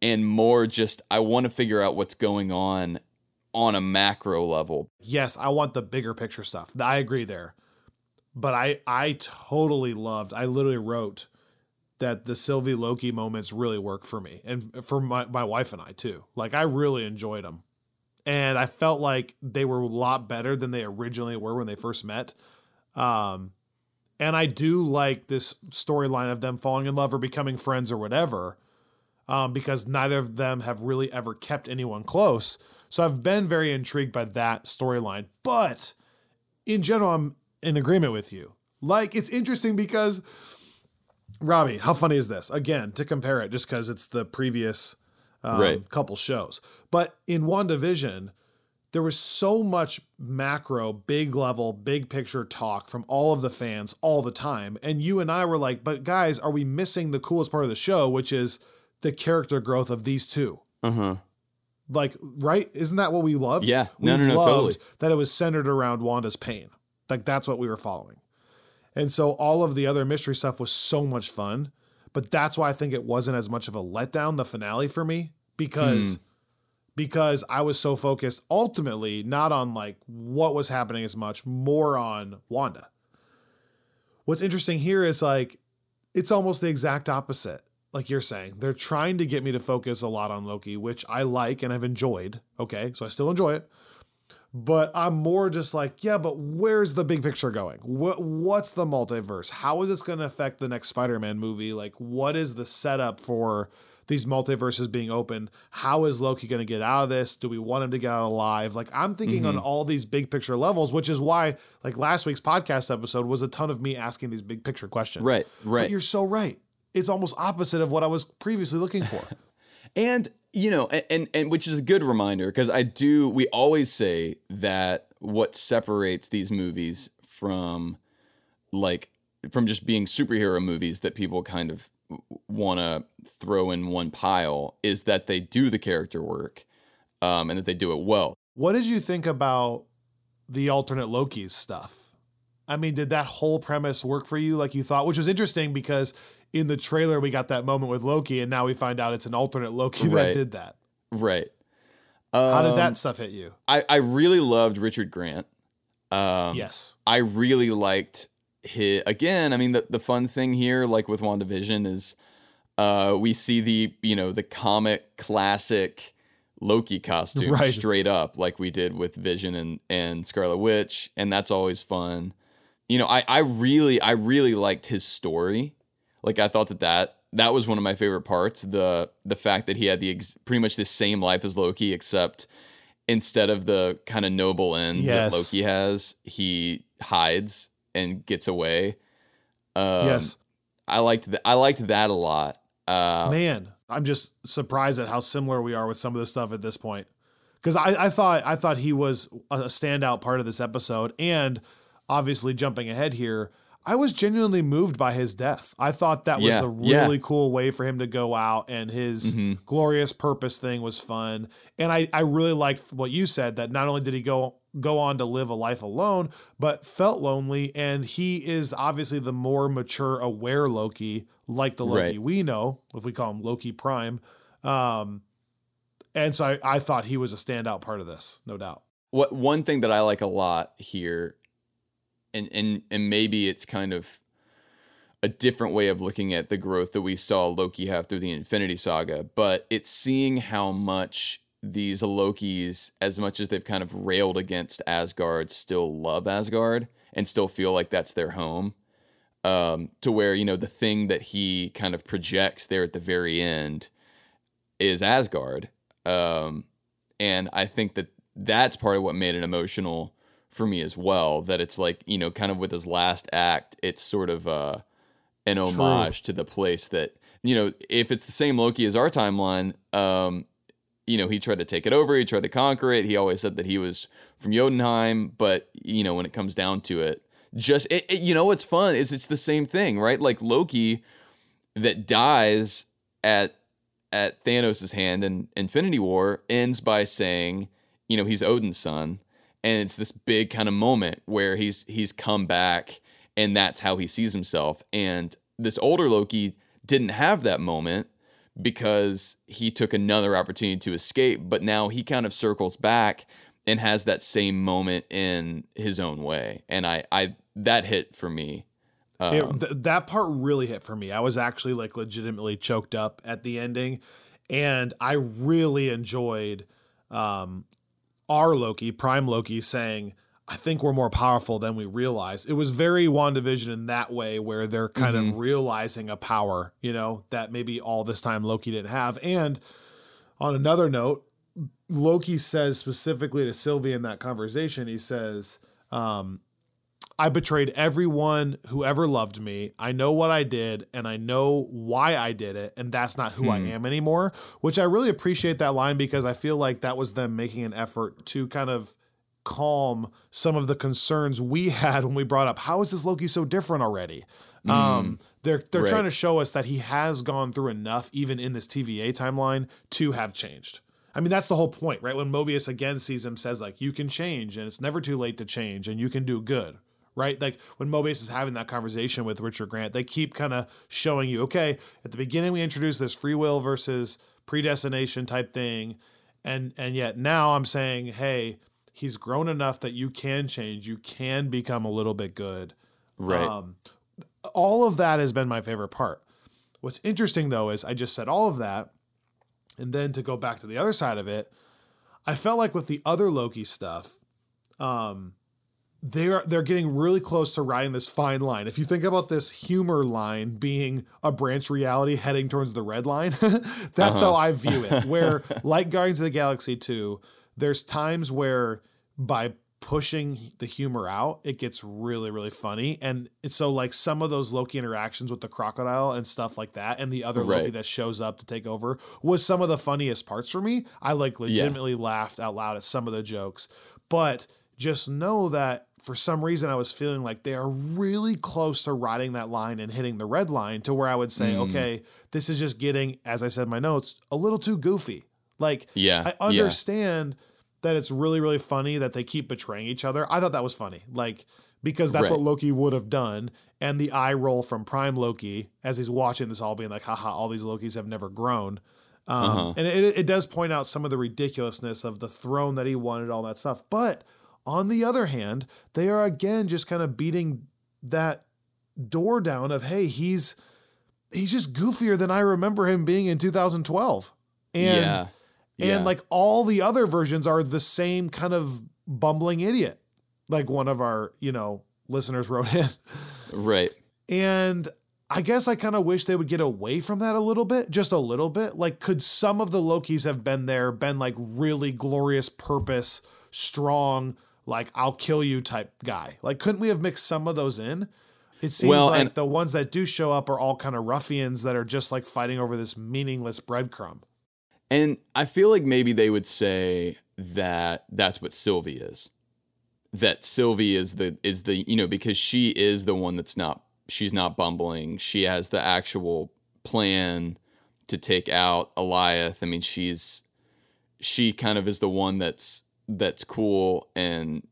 and more just, I want to figure out what's going on on a macro level. yes, I want the bigger picture stuff. I agree there. But I I totally loved. I literally wrote that the Sylvie Loki moments really work for me and for my, my wife and I too. Like I really enjoyed them. And I felt like they were a lot better than they originally were when they first met. Um and I do like this storyline of them falling in love or becoming friends or whatever. Um, because neither of them have really ever kept anyone close. So I've been very intrigued by that storyline. But in general, I'm in agreement with you. Like, it's interesting because, Robbie, how funny is this? Again, to compare it, just because it's the previous um, Right. couple shows. But in WandaVision, there was so much macro, big level, big picture talk from all of the fans all the time. And you and I were like, but guys, are we missing the coolest part of the show, which is the character growth of these two? Uh huh. Like, right? Isn't that what we loved? Yeah. We No, no, no, loved totally. That it was centered around Wanda's pain. Like, that's what we were following. And so all of the other mystery stuff was so much fun. But that's why I think it wasn't as much of a letdown, the finale for me, because hmm. because I was so focused ultimately not on like what was happening as much, more on Wanda. What's interesting here is like it's almost the exact opposite. Like you're saying, they're trying to get me to focus a lot on Loki, which I like and I've enjoyed. Okay, so I still enjoy it. But I'm more just like, yeah, but where's the big picture going? What what's the multiverse? How is this going to affect the next Spider-Man movie? Like what is the setup for these multiverses being open? How is Loki going to get out of this? Do we want him to get out alive? Like I'm thinking on mm-hmm. all these big picture levels, which is why like last week's podcast episode was a ton of me asking these big picture questions. Right, right. But you're so right. It's almost opposite of what I was previously looking for. And you know, and and, and which is a good reminder because I do. We always say that what separates these movies from like from just being superhero movies that people kind of want to throw in one pile is that they do the character work um, and that they do it well. What did you think about the alternate Loki's stuff? I mean, did that whole premise work for you like you thought? Which was interesting because in the trailer we got that moment with Loki, and now we find out it's an alternate Loki that did that. Right. How did Um, that stuff hit you? I, I really loved Richard Grant. Um, yes. I really liked his again, I mean the the fun thing here, like with WandaVision, is uh we see the, you know, the comic classic Loki costume Right. straight up, like we did with Vision and, and Scarlet Witch, and that's always fun. You know, I, I really I really liked his story. Like I thought that that that was one of my favorite parts. The the fact that he had the ex- pretty much the same life as Loki, except instead of the kind of noble end Yes. that Loki has, he hides and gets away. Um, yes. I liked that. I liked that a lot. Uh, Man, I'm just surprised at how similar we are with some of the stuff at this point. Because I, I thought I thought he was a standout part of this episode, and obviously jumping ahead here, I was genuinely moved by his death. I thought that was Yeah, a yeah. Mm-hmm. really cool way for him to go out, and his glorious purpose thing was fun. And I, I really liked what you said that not only did he go go on to live a life alone, but felt lonely, and he is obviously the more mature, aware Loki, like the Loki Right. we know, if we call him Loki Prime. Um, and so I, I thought he was a standout part of this, no doubt. what one thing that I like a lot here, and and and maybe it's kind of a different way of looking at the growth that we saw Loki have through the Infinity Saga, but it's seeing how much these Lokis, as much as they've kind of railed against Asgard, still love Asgard and still feel like that's their home. Um, to where you know the thing that he kind of projects there at the very end is Asgard. Um, and I think that that's part of what made it emotional for me as well. That it's like you know, kind of with his last act, it's sort of uh, an homage to the place that you know, if it's the same Loki as our timeline, um, you know, he tried to take it over, he tried to conquer it. He always said that he was from Jotunheim, but you know, when it comes down to it, just it, it- you know, what's fun is it's the same thing, right? Like Loki that dies at at Thanos' hand in Infinity War ends by saying, you know, he's Odin's son, and it's this big kind of moment where he's he's come back, and that's how he sees himself. And this older Loki didn't have that moment because he took another opportunity to escape, but now he kind of circles back and has that same moment in his own way. And I I that hit for me. It- Um, th- that part really hit for me. I was actually like legitimately choked up at the ending, and I really enjoyed um, our Loki, Prime Loki, saying, "I think we're more powerful than we realize." It was very Wandavision in that way, where they're kind of realizing a power, you know, that maybe all this time Loki didn't have. And on another note, Loki says specifically to Sylvie in that conversation, he says, um, I betrayed everyone who ever loved me. I know what I did and I know why I did it. And that's not who I am anymore, which I really appreciate that line because I feel like that was them making an effort to kind of calm some of the concerns we had when we brought up how is this Loki so different already? Um, they're they're Right. trying to show us that he has gone through enough, even in this TVA timeline, to have changed. I mean, that's the whole point, right? When Mobius again sees him, says like, "You can change, and it's never too late to change, and you can do good." Right? Like when Mobius is having that conversation with Richard Grant, they keep kind of showing you, okay, at the beginning we introduced this free will versus predestination type thing, and and yet now I'm saying, hey, he's grown enough that you can change, you can become a little bit good. Right. Um, all of that has been my favorite part. What's interesting though is I just said all of that, and then to go back to the other side of it, I felt like with the other Loki stuff, um, they're they're getting really close to riding this fine line. If you think about this humor line being a branch reality heading towards the red line, that's how uh-huh. I view it. Where like Guardians of the Galaxy 2, there's times where by pushing the humor out, it gets really, really funny. And so like some of those Loki interactions with the crocodile and stuff like that, and the other Loki that shows up to take over was some of the funniest parts for me. I like legitimately laughed out loud at some of the jokes. But just know that for some reason I was feeling like they are really close to riding that line and hitting the red line to where I would say, Mm. okay, this is just getting, as I said in my notes, a little too goofy. Like, Yeah, I yeah. understand that it's really, really funny that they keep betraying each other. I thought that was funny. Like, because that's what Loki would have done. And the eye roll from Prime Loki as he's watching this all being like, haha, all these Lokis have never grown. Um, Uh-huh. And it, it does point out some of the ridiculousness of the throne that he wanted, all that stuff. But on the other hand, they are again just kind of beating that door down of, hey, he's he's just goofier than I remember him being in 2012. And yeah. Yeah. and like all the other versions are the same kind of bumbling idiot. Like one of our, you know, listeners wrote in. right. And I guess I kind of wish they would get away from that a little bit, just a little bit. Like, could some of the Lokis have been there, been like really glorious purpose, strong, like I'll kill you type guy? Like, couldn't we have mixed some of those in? It seems Well, like and- the ones that do show up are all kind of ruffians that are just like fighting over this meaningless breadcrumb. And I feel like maybe they would say that that's what Sylvie is. That Sylvie is the is the you know because she is the one that's not she's not bumbling. She has the actual plan to take out Alioth. I mean, she's she kind of is the one that's that's cool and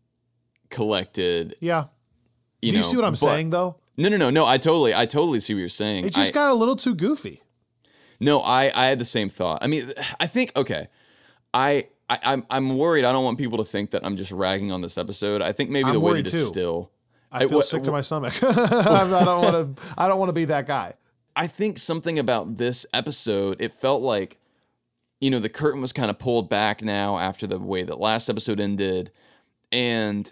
collected. Yeah. You do you know, see what I'm but- saying though? No, no, no, no. I totally, I totally see what you're saying. It just I- got a little too goofy. No, I I had the same thought. I mean, I think okay. I, I I'm I'm worried. I don't want people to think that I'm just ragging on this episode. I think maybe I'm the way to too. distill. I feel what- sick to my stomach. I don't want to. I don't want to be that guy. I think something about this episode. It felt like, you know, the curtain was kind of pulled back now after the way that last episode ended, and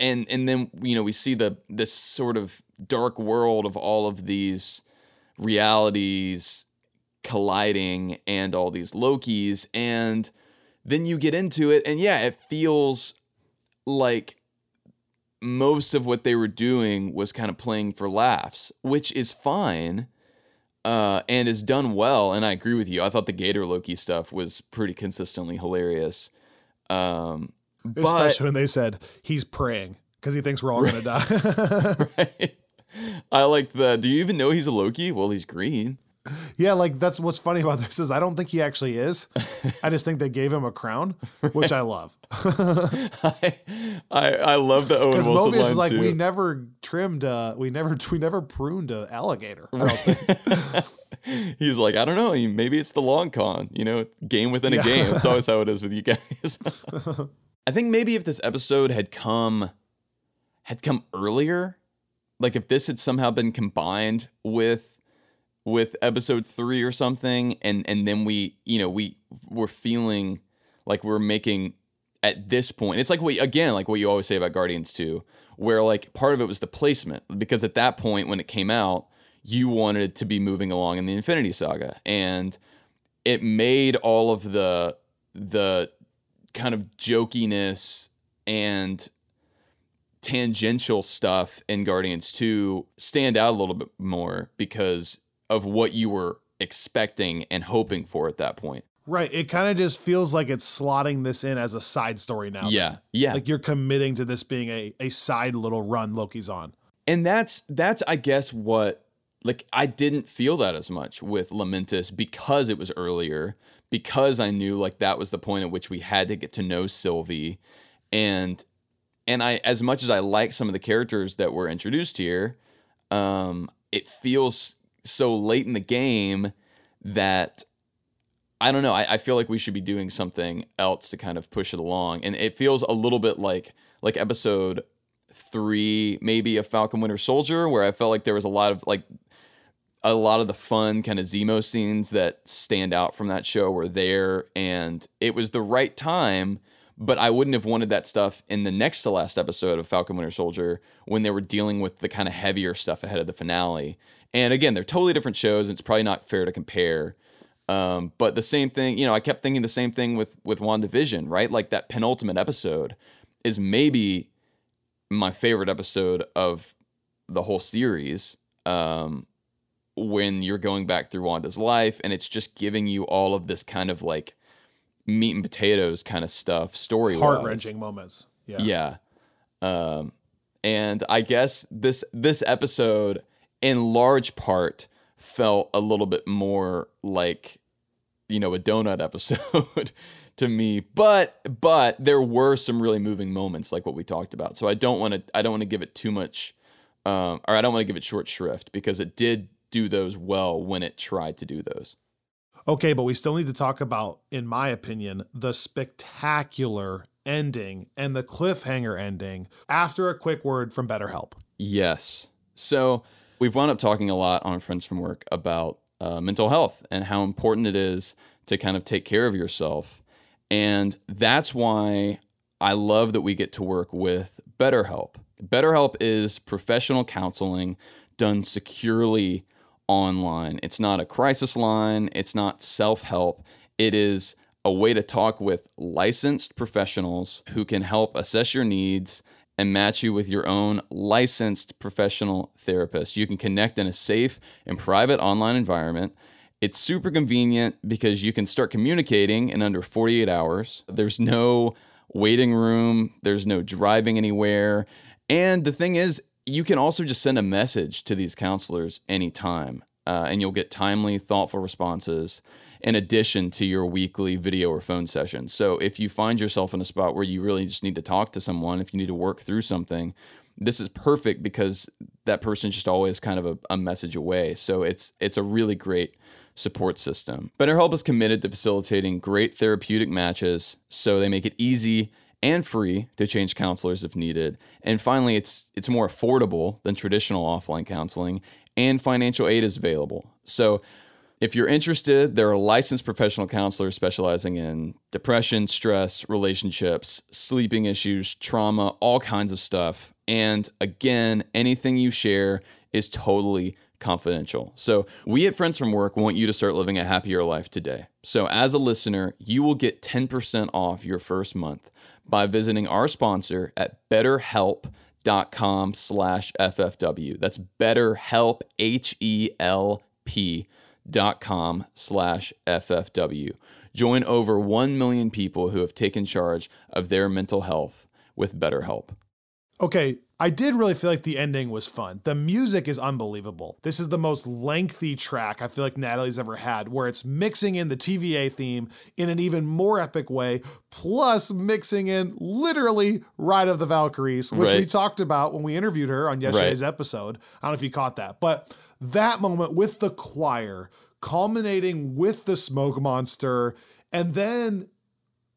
and and then you know we see the this sort of dark world of all of these realities colliding and all these Lokis. And then you get into it and yeah it feels like most of what they were doing was kind of playing for laughs which is fine uh, and is done well and I agree with you I thought the Gator Loki stuff was pretty consistently hilarious um, but Especially when they said he's praying because he thinks we're all gonna die. right? I like the. Do you even know he's a Loki? Well, he's green. Yeah, like that's what's funny about this is I don't think he actually is. I just think they gave him a crown, which I love. I, I I love the Owen Because Wilson Mobius line is like, too. we never trimmed, uh, we never, we never pruned a alligator. I don't think. He's like, I don't know. Maybe it's the long con. You know, game within Yeah. a game. It's always how it is with you guys. I think maybe if this episode had come had come earlier, like if this had somehow been combined with with episode three or something, and and then we, you know, we were feeling like we're making at this point. It's like what again, like what you always say about Guardians 2, where like part of it was the placement because at that point when it came out, you wanted to be moving along in the Infinity Saga, and it made all of the the kind of jokiness and tangential stuff in Guardians 2 stand out a little bit more because of what you were expecting and hoping for at that point. Right. It kind of just feels like it's slotting this in as a side story now. Yeah. Yeah. Like you're committing to this being a, a side little run Loki's on. And that's that's I guess what like I didn't feel that as much with Lamentis because it was earlier, because I knew like that was the point at which we had to get to know Sylvie. And and I as much as I like some of the characters that were introduced here, um, it feels so late in the game that I don't know. I, I feel like we should be doing something else to kind of push it along. And it feels a little bit like like episode three, maybe a Falcon Winter Soldier, where I felt like there was a lot of like a lot of the fun kind of Zemo scenes that stand out from that show were there, and it was the right time. But I wouldn't have wanted that stuff in the next to last episode of Falcon Winter Soldier when they were dealing with the kind of heavier stuff ahead of the finale. And again, they're totally different shows. And it's probably not fair to compare. Um, but the same thing, you know, I kept thinking the same thing with with WandaVision, right? Like that penultimate episode is maybe my favorite episode of the whole series. Um, when you're going back through Wanda's life and it's just giving you all of this kind of like meat and potatoes kind of stuff, story heart wrenching moments. Yeah. Yeah. Um, and I guess this this episode, in large part, felt a little bit more like, you know, a donut episode to me. But but there were some really moving moments, like what we talked about. So I don't want to I don't want to give it too much, um, or I don't want to give it short shrift because it did do those well when it tried to do those. Okay, but we still need to talk about, in my opinion, the spectacular ending and the cliffhanger ending after a quick word from BetterHelp. Yes. So we've wound up talking a lot on Friends from Work about uh, mental health and how important it is to kind of take care of yourself. And that's why I love that we get to work with BetterHelp. BetterHelp is professional counseling done securely online. It's not a crisis line, it's not self help. It is a way to talk with licensed professionals who can help assess your needs and match you with your own licensed professional therapist. You can connect in a safe and private online environment. It's super convenient because you can start communicating in under 48 hours. There's no waiting room, there's no driving anywhere. And the thing is, you can also just send a message to these counselors anytime, uh, and you'll get timely, thoughtful responses in addition to your weekly video or phone sessions. So if you find yourself in a spot where you really just need to talk to someone, if you need to work through something, this is perfect because that person's just always kind of a, a message away. So it's it's a really great support system. BetterHelp is committed to facilitating great therapeutic matches, so they make it easy and free to change counselors if needed. And finally, it's it's more affordable than traditional offline counseling, and financial aid is available. So if you're interested, there are licensed professional counselors specializing in depression, stress, relationships, sleeping issues, trauma, all kinds of stuff. And again, anything you share is totally confidential. So, we at Friends from Work want you to start living a happier life today. So, as a listener, you will get 10% off your first month by visiting our sponsor at betterhelp.com slash ffw that's betterhelp h-e-l-p dot com slash ffw join over 1 million people who have taken charge of their mental health with betterhelp. Okay, I did really feel like the ending was fun. The music is unbelievable. This is the most lengthy track I feel like Natalie's ever had, where it's mixing in the TVA theme in an even more epic way, plus mixing in literally Ride of the Valkyries, which Right. we talked about when we interviewed her on yesterday's Right. episode. I don't know if you caught that, but that moment with the choir culminating with the smoke monster and then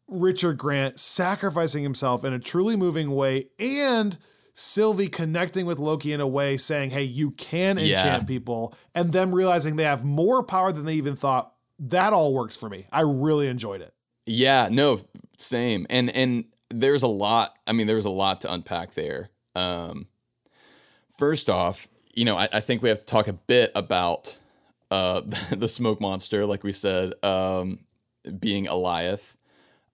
Richard Grant sacrificing himself in a truly moving way and Sylvie connecting with Loki in a way saying, Hey, you can enchant Yeah. people, and them realizing they have more power than they even thought. That all works for me. I really enjoyed it. Yeah, no, same. And and there's a lot. I mean, there's a lot to unpack there. Um, first off, you know, I, I think we have to talk a bit about uh, the smoke monster, like we said, um, being Alioth,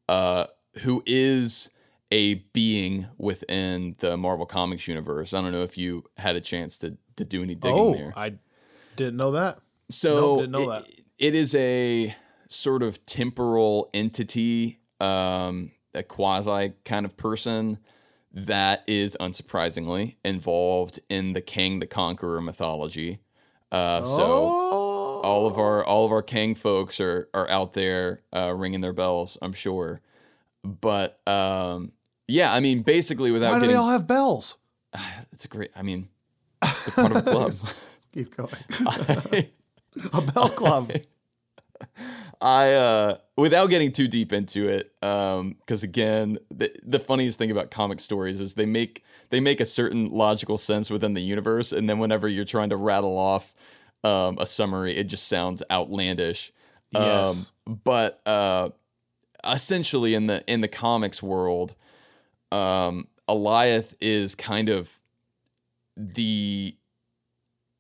uh, who is a being within the Marvel Comics universe. I don't know if you had a chance to to do any digging oh, there. I didn't know that. So Nope, didn't know it- that. it is a sort of temporal entity, um, a quasi kind of person that is unsurprisingly involved in the Kang the Conqueror mythology. Uh, so oh, all of our all of our Kang folks are are out there uh, ringing their bells, I'm sure. But um, yeah, I mean, basically, without why do getting, they all have bells? it's a great. I mean, it's part of a club. Keep going. a bell club. I uh without getting too deep into it, um, because again, the the funniest thing about comic stories is they make they make a certain logical sense within the universe, and then whenever you're trying to rattle off um a summary, it just sounds outlandish. Yes. Um, but uh, essentially in the in the comics world, um, Alioth is kind of the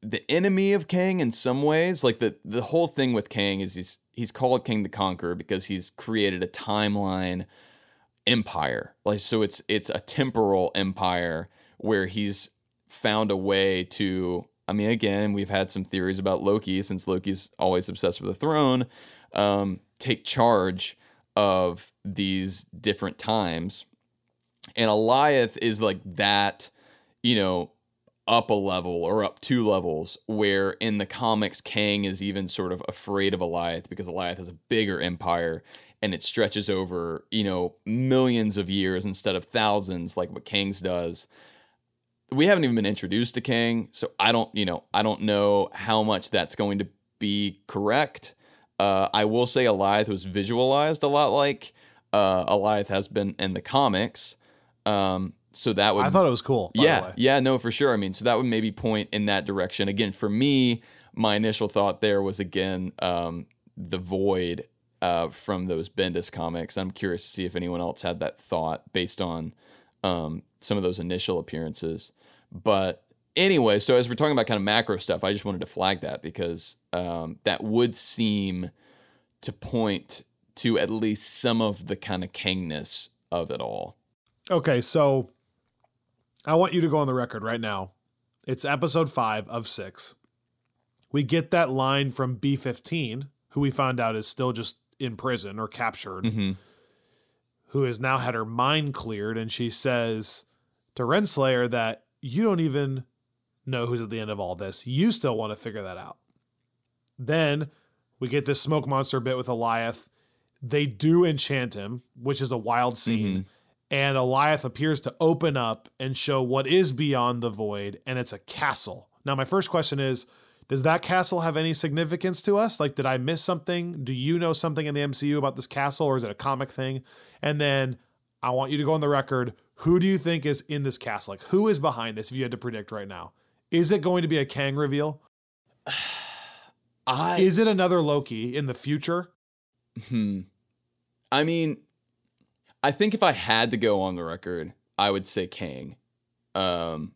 the enemy of Kang in some ways. Like the the whole thing with Kang is he's he's called Kang the Conqueror because he's created a timeline empire. Like so it's it's a temporal empire where he's found a way to I mean again, we've had some theories about Loki since Loki's always obsessed with the throne, um, take charge of these different times. And Alioth is like that, you know, up a level or up two levels where in the comics Kang is even sort of afraid of Alioth because Alioth has a bigger empire and it stretches over, you know, millions of years instead of thousands like what Kang's does. We haven't even been introduced to Kang, so I don't, you know, I don't know how much that's going to be correct. Uh, I will say Alioth was visualized a lot like uh, Alioth has been in the comics. Um, so that would I thought it was cool. By yeah, The way. yeah, no, for sure. I mean, so that would maybe point in that direction. Again, for me, my initial thought there was again um, the void uh, from those Bendis comics. I'm curious to see if anyone else had that thought based on um, some of those initial appearances. But anyway, so as we're talking about kind of macro stuff, I just wanted to flag that because um, that would seem to point to at least some of the kind of Kangness of it all. Okay, so I want you to go on the record right now. It's episode five of six. We get that line from B15, who we found out is still just in prison or captured, Mhm. who has now had her mind cleared. And she says to Renslayer that you don't even know who's at the end of all this. You still want to figure that out. Then we get this smoke monster bit with Alioth. They do enchant him, which is a wild scene. And Alioth appears to open up and show what is beyond the void, and it's a castle. Now, my first question is Does that castle have any significance to us? Like, did I miss something? Do you know something in the MCU about this castle, or is it a comic thing? And then I want you to go on the record. Who do you think is in this castle? Like, who is behind this if you had to predict right now? Is it going to be a Kang reveal? I Is it another Loki in the future? Hmm. I mean, I think if I had to go on the record, I would say Kang. Um,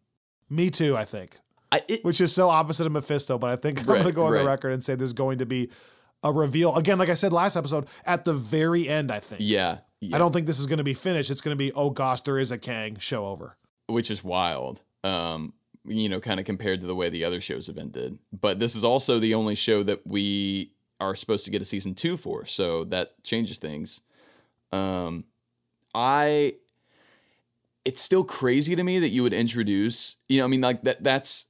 Me too, I think. I it, which is so opposite of Mephisto. But I think I'm Right, going to go on right. the record and say there's going to be a reveal again, like I said last episode, at the very end. I think. yeah, yeah, I don't think this is going to be finished. It's going to be oh gosh, there is a Kang show over. which is wild. Um, you know, kind of compared to the way the other shows have ended. But this is also the only show that we are supposed to get a season two for, so that changes things. Um, I. It's still crazy to me that you would introduce, you know, I mean, like that. That's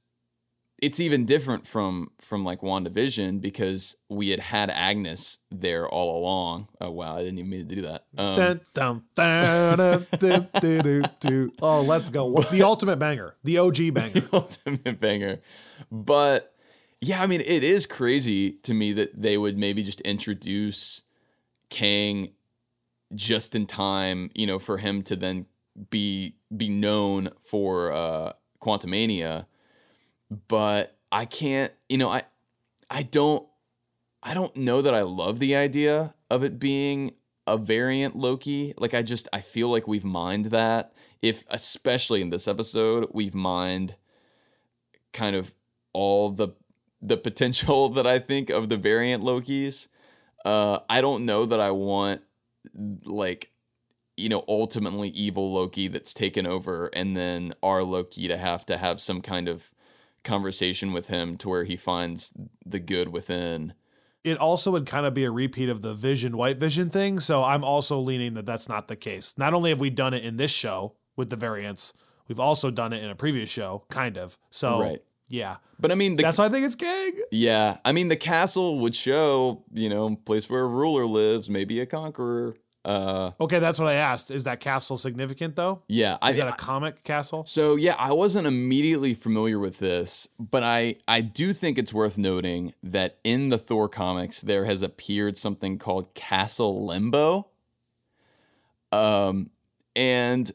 it's even different from from like WandaVision because we had had Agnes there all along. Oh wow, I didn't even mean to do that. Um, Dun, dun, dun, dun, dun, dun, dun. Oh, let's go. The ultimate banger, the OG banger. ultimate banger. But yeah, I mean, it is crazy to me that they would maybe just introduce Kang just in time, you know, for him to then be be known for uh Quantumania. But I can't, you know, I I don't I don't know that I love the idea of it being a variant Loki. Like I just I feel like we've mined that. If especially in this episode, we've mined kind of all the the potential that I think of the variant Lokis. Uh, I don't know that I want like you know, ultimately evil Loki that's taken over, and then our Loki to have to have some kind of conversation with him to where he finds the good within. It also would kind of be a repeat of the Vision White Vision thing. So I'm also leaning that that's not the case. Not only have we done it in this show with the variants, we've also done it in a previous show, kind of. So Right. yeah, But I mean, the, that's why I think it's Kang. yeah, I mean, the castle would show, you know, place where a ruler lives, maybe a conqueror. Uh, Okay, that's what I asked. Is that castle significant though? yeah, I, Is that a comic castle? So yeah, I wasn't immediately familiar with this, but I I do think it's worth noting that in the Thor comics there has appeared something called Castle Limbo. Um and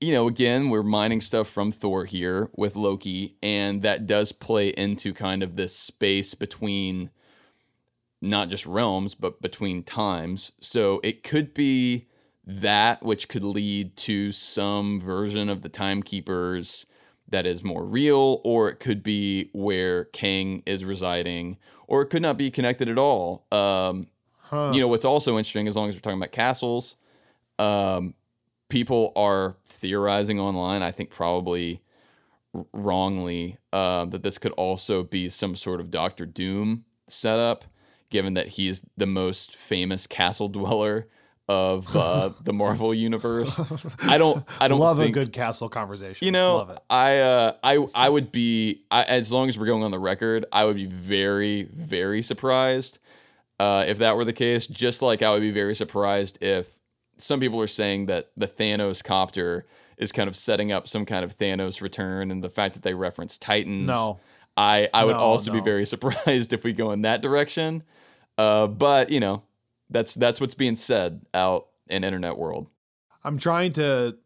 you know, again, we're mining stuff from Thor here with Loki, and that does play into kind of this space between not just realms, but between times. So it could be that which could lead to some version of the timekeepers that is more real, or it could be where Kang is residing, or it could not be connected at all. Um, You know, what's also interesting, as long as we're talking about castles, um, people are theorizing online, I think probably r- wrongly, uh, that this could also be some sort of Doctor Doom setup, given that he's the most famous castle dweller of uh, the Marvel universe. I don't, I don't Love think, a good castle conversation. you know, love it. I, uh, I, I would be, I, as long as we're going on the record, I would be very, very surprised uh, if that were the case. Just like I would be very surprised if some people are saying that the Thanos copter is kind of setting up some kind of Thanos return, and the fact that they reference Titans. No. I, I would No, also be very surprised if we go in that direction. Uh, but you know, that's that's what's being said out in internet world. I'm trying to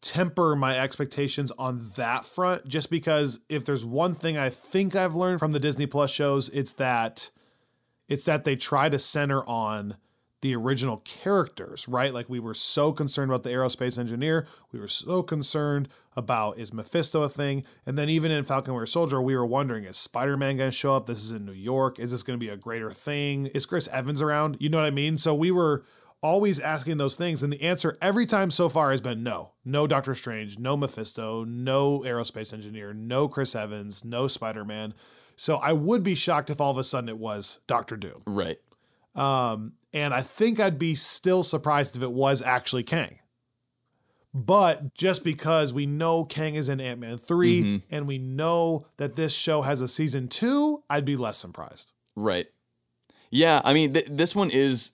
temper my expectations on that front just because if there's one thing I think I've learned from the Disney Plus shows, it's that it's that they try to center on the original characters, right? Like we were so concerned about the aerospace engineer, we were so concerned about is Mephisto a thing, and then even in Falcon Winter Soldier, we were wondering is Spider-Man going to show up? This is in New York. Is this going to be a greater thing? Is Chris Evans around? You know what I mean? So we were always asking those things, and the answer every time so far has been no. No Doctor Strange, no Mephisto, no aerospace engineer, no Chris Evans, no Spider-Man. So I would be shocked if all of a sudden it was Doctor Doom. Right. Um, and I think I'd be still surprised if it was actually Kang. But just because we know Kang is in Ant Man 3 and we know that this show has a season two, I'd be less surprised. Right. Yeah, I mean, th- this one is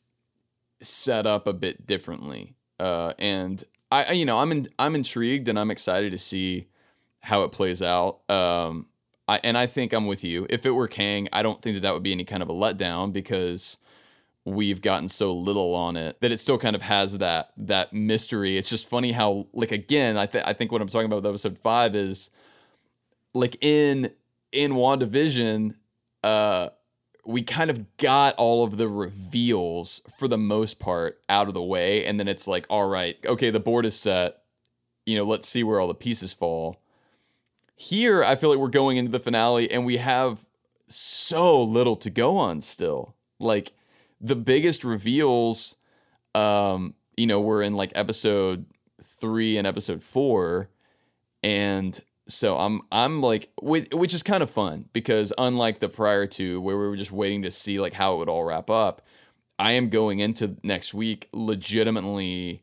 set up a bit differently, uh, and I, I- you know, I'm in, I'm intrigued and I'm excited to see how it plays out. Um, I and I think I'm with you. If it were Kang, I don't think that that would be any kind of a letdown because we've gotten so little on it that it still kind of has that that mystery. It's just funny how, like, again, I think I think what I'm talking about with episode five is like in in WandaVision, uh we kind of got all of the reveals for the most part out of the way. And then it's like all right okay the board is set. You know let's see where all the pieces fall. Here i feel like we're going into the finale and we have so little to go on still. Like the biggest reveals um you know were in like episode 3 and episode 4 and so I'm I'm like which, which is kind of fun because unlike the prior two where we were just waiting to see like how it would all wrap up, I am going into next week legitimately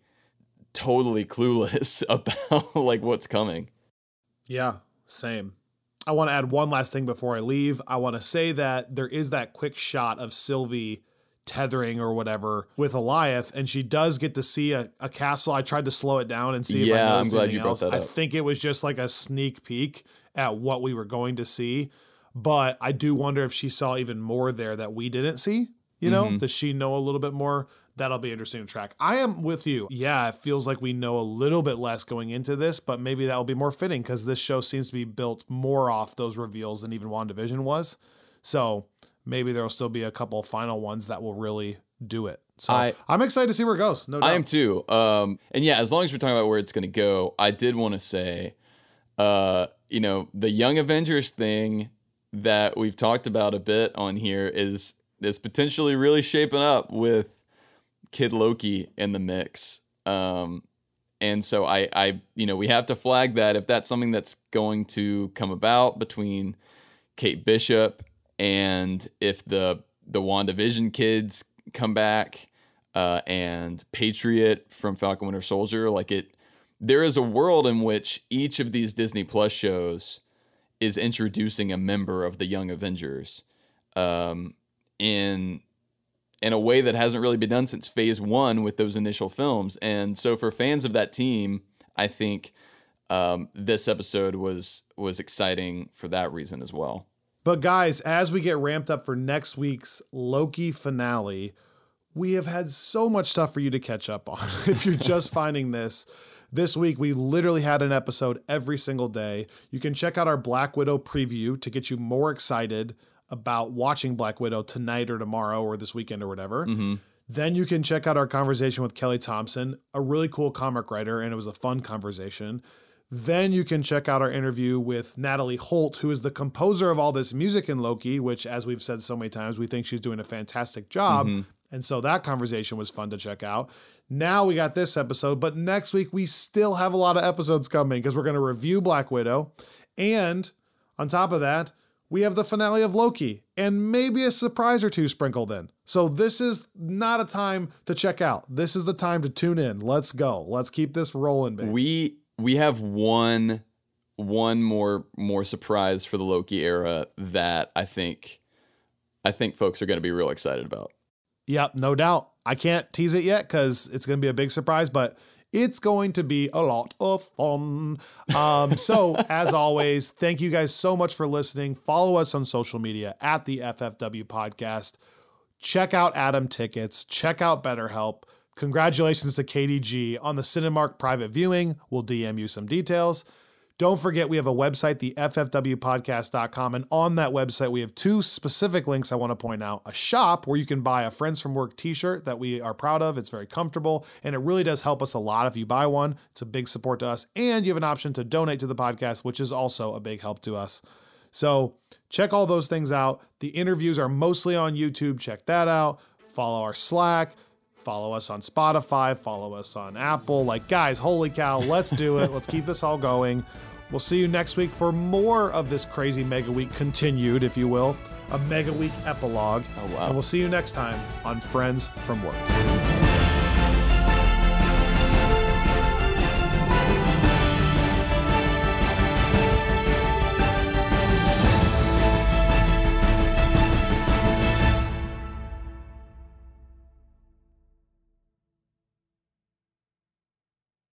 totally clueless about like what's coming. Yeah, same. I want to add one last thing before I leave. I want to say that there is that quick shot of Sylvie tethering or whatever with Alioth, and she does get to see a, a castle. I tried to slow it down and see if I Yeah, I'm glad you brought else. that I think it was just like a sneak peek at what we were going to see, but I do wonder if she saw even more there that we didn't see. You know, Mm-hmm. does she know a little bit more? That'll be interesting to track. I am with you. Yeah, it feels like we know a little bit less going into this, but maybe that will be more fitting because this show seems to be built more off those reveals than even WandaVision was. So maybe there will still be a couple final ones that will really do it. So I, am excited to see where it goes. No doubt. I am too. Um, and yeah, as long as we're talking about where it's going to go, I did want to say, uh, you know, the Young Avengers thing that we've talked about a bit on here is is potentially really shaping up with Kid Loki in the mix. Um, and so I, I, you know, we have to flag that if that's something that's going to come about between Kate Bishop and if the the WandaVision kids come back uh, and Patriot from Falcon Winter Soldier, like it, there is a world in which each of these Disney Plus shows is introducing a member of the Young Avengers um, in in a way that hasn't really been done since Phase One with those initial films. And so for fans of that team, I think um, this episode was was exciting for that reason as well. But guys, as we get ramped up for next week's Loki finale, we have had so much stuff for you to catch up on. if you're just finding this, this week we literally had an episode every single day. You can check out our Black Widow preview to get you more excited about watching Black Widow tonight or tomorrow or this weekend or whatever. Mm-hmm. Then you can check out our conversation with Kelly Thompson, a really cool comic writer, and it was a fun conversation. Then you can check out our interview with Natalie Holt, who is the composer of all this music in Loki, which, as we've said so many times, we think she's doing a fantastic job. Mm-hmm. And so that conversation was fun to check out. Now we got this episode, but next week we still have a lot of episodes coming because we're going to review Black Widow. And on top of that, we have the finale of Loki and maybe a surprise or two sprinkled in. So this is not a time to check out. This is the time to tune in. Let's go. Let's keep this rolling, baby. We we have one one more more surprise for the Loki era that I think I think folks are going to be real excited about. Yep, no doubt. I can't tease it yet because it's going to be a big surprise, but it's going to be a lot of fun. Um, so, as always, thank you guys so much for listening. Follow us on social media at the FFW Podcast. Check out Atom Tickets. Check out BetterHelp. Congratulations to Katie G on the Cinemark private viewing. We'll DM you some details. Don't forget, we have a website, the FFWpodcast.com. And on that website, we have two specific links I want to point out a shop where you can buy a Friends from Work t shirt that we are proud of. It's very comfortable and it really does help us a lot if you buy one. It's a big support to us. And you have an option to donate to the podcast, which is also a big help to us. So check all those things out. The interviews are mostly on YouTube. Check that out. Follow our Slack. Follow us on Spotify, follow us on Apple. Like, guys, holy cow, let's do it. let's keep this all going. We'll see you next week for more of this crazy Mega Week continued, if you will, a Mega Week epilogue. Oh, wow. And we'll see you next time on Friends from Work.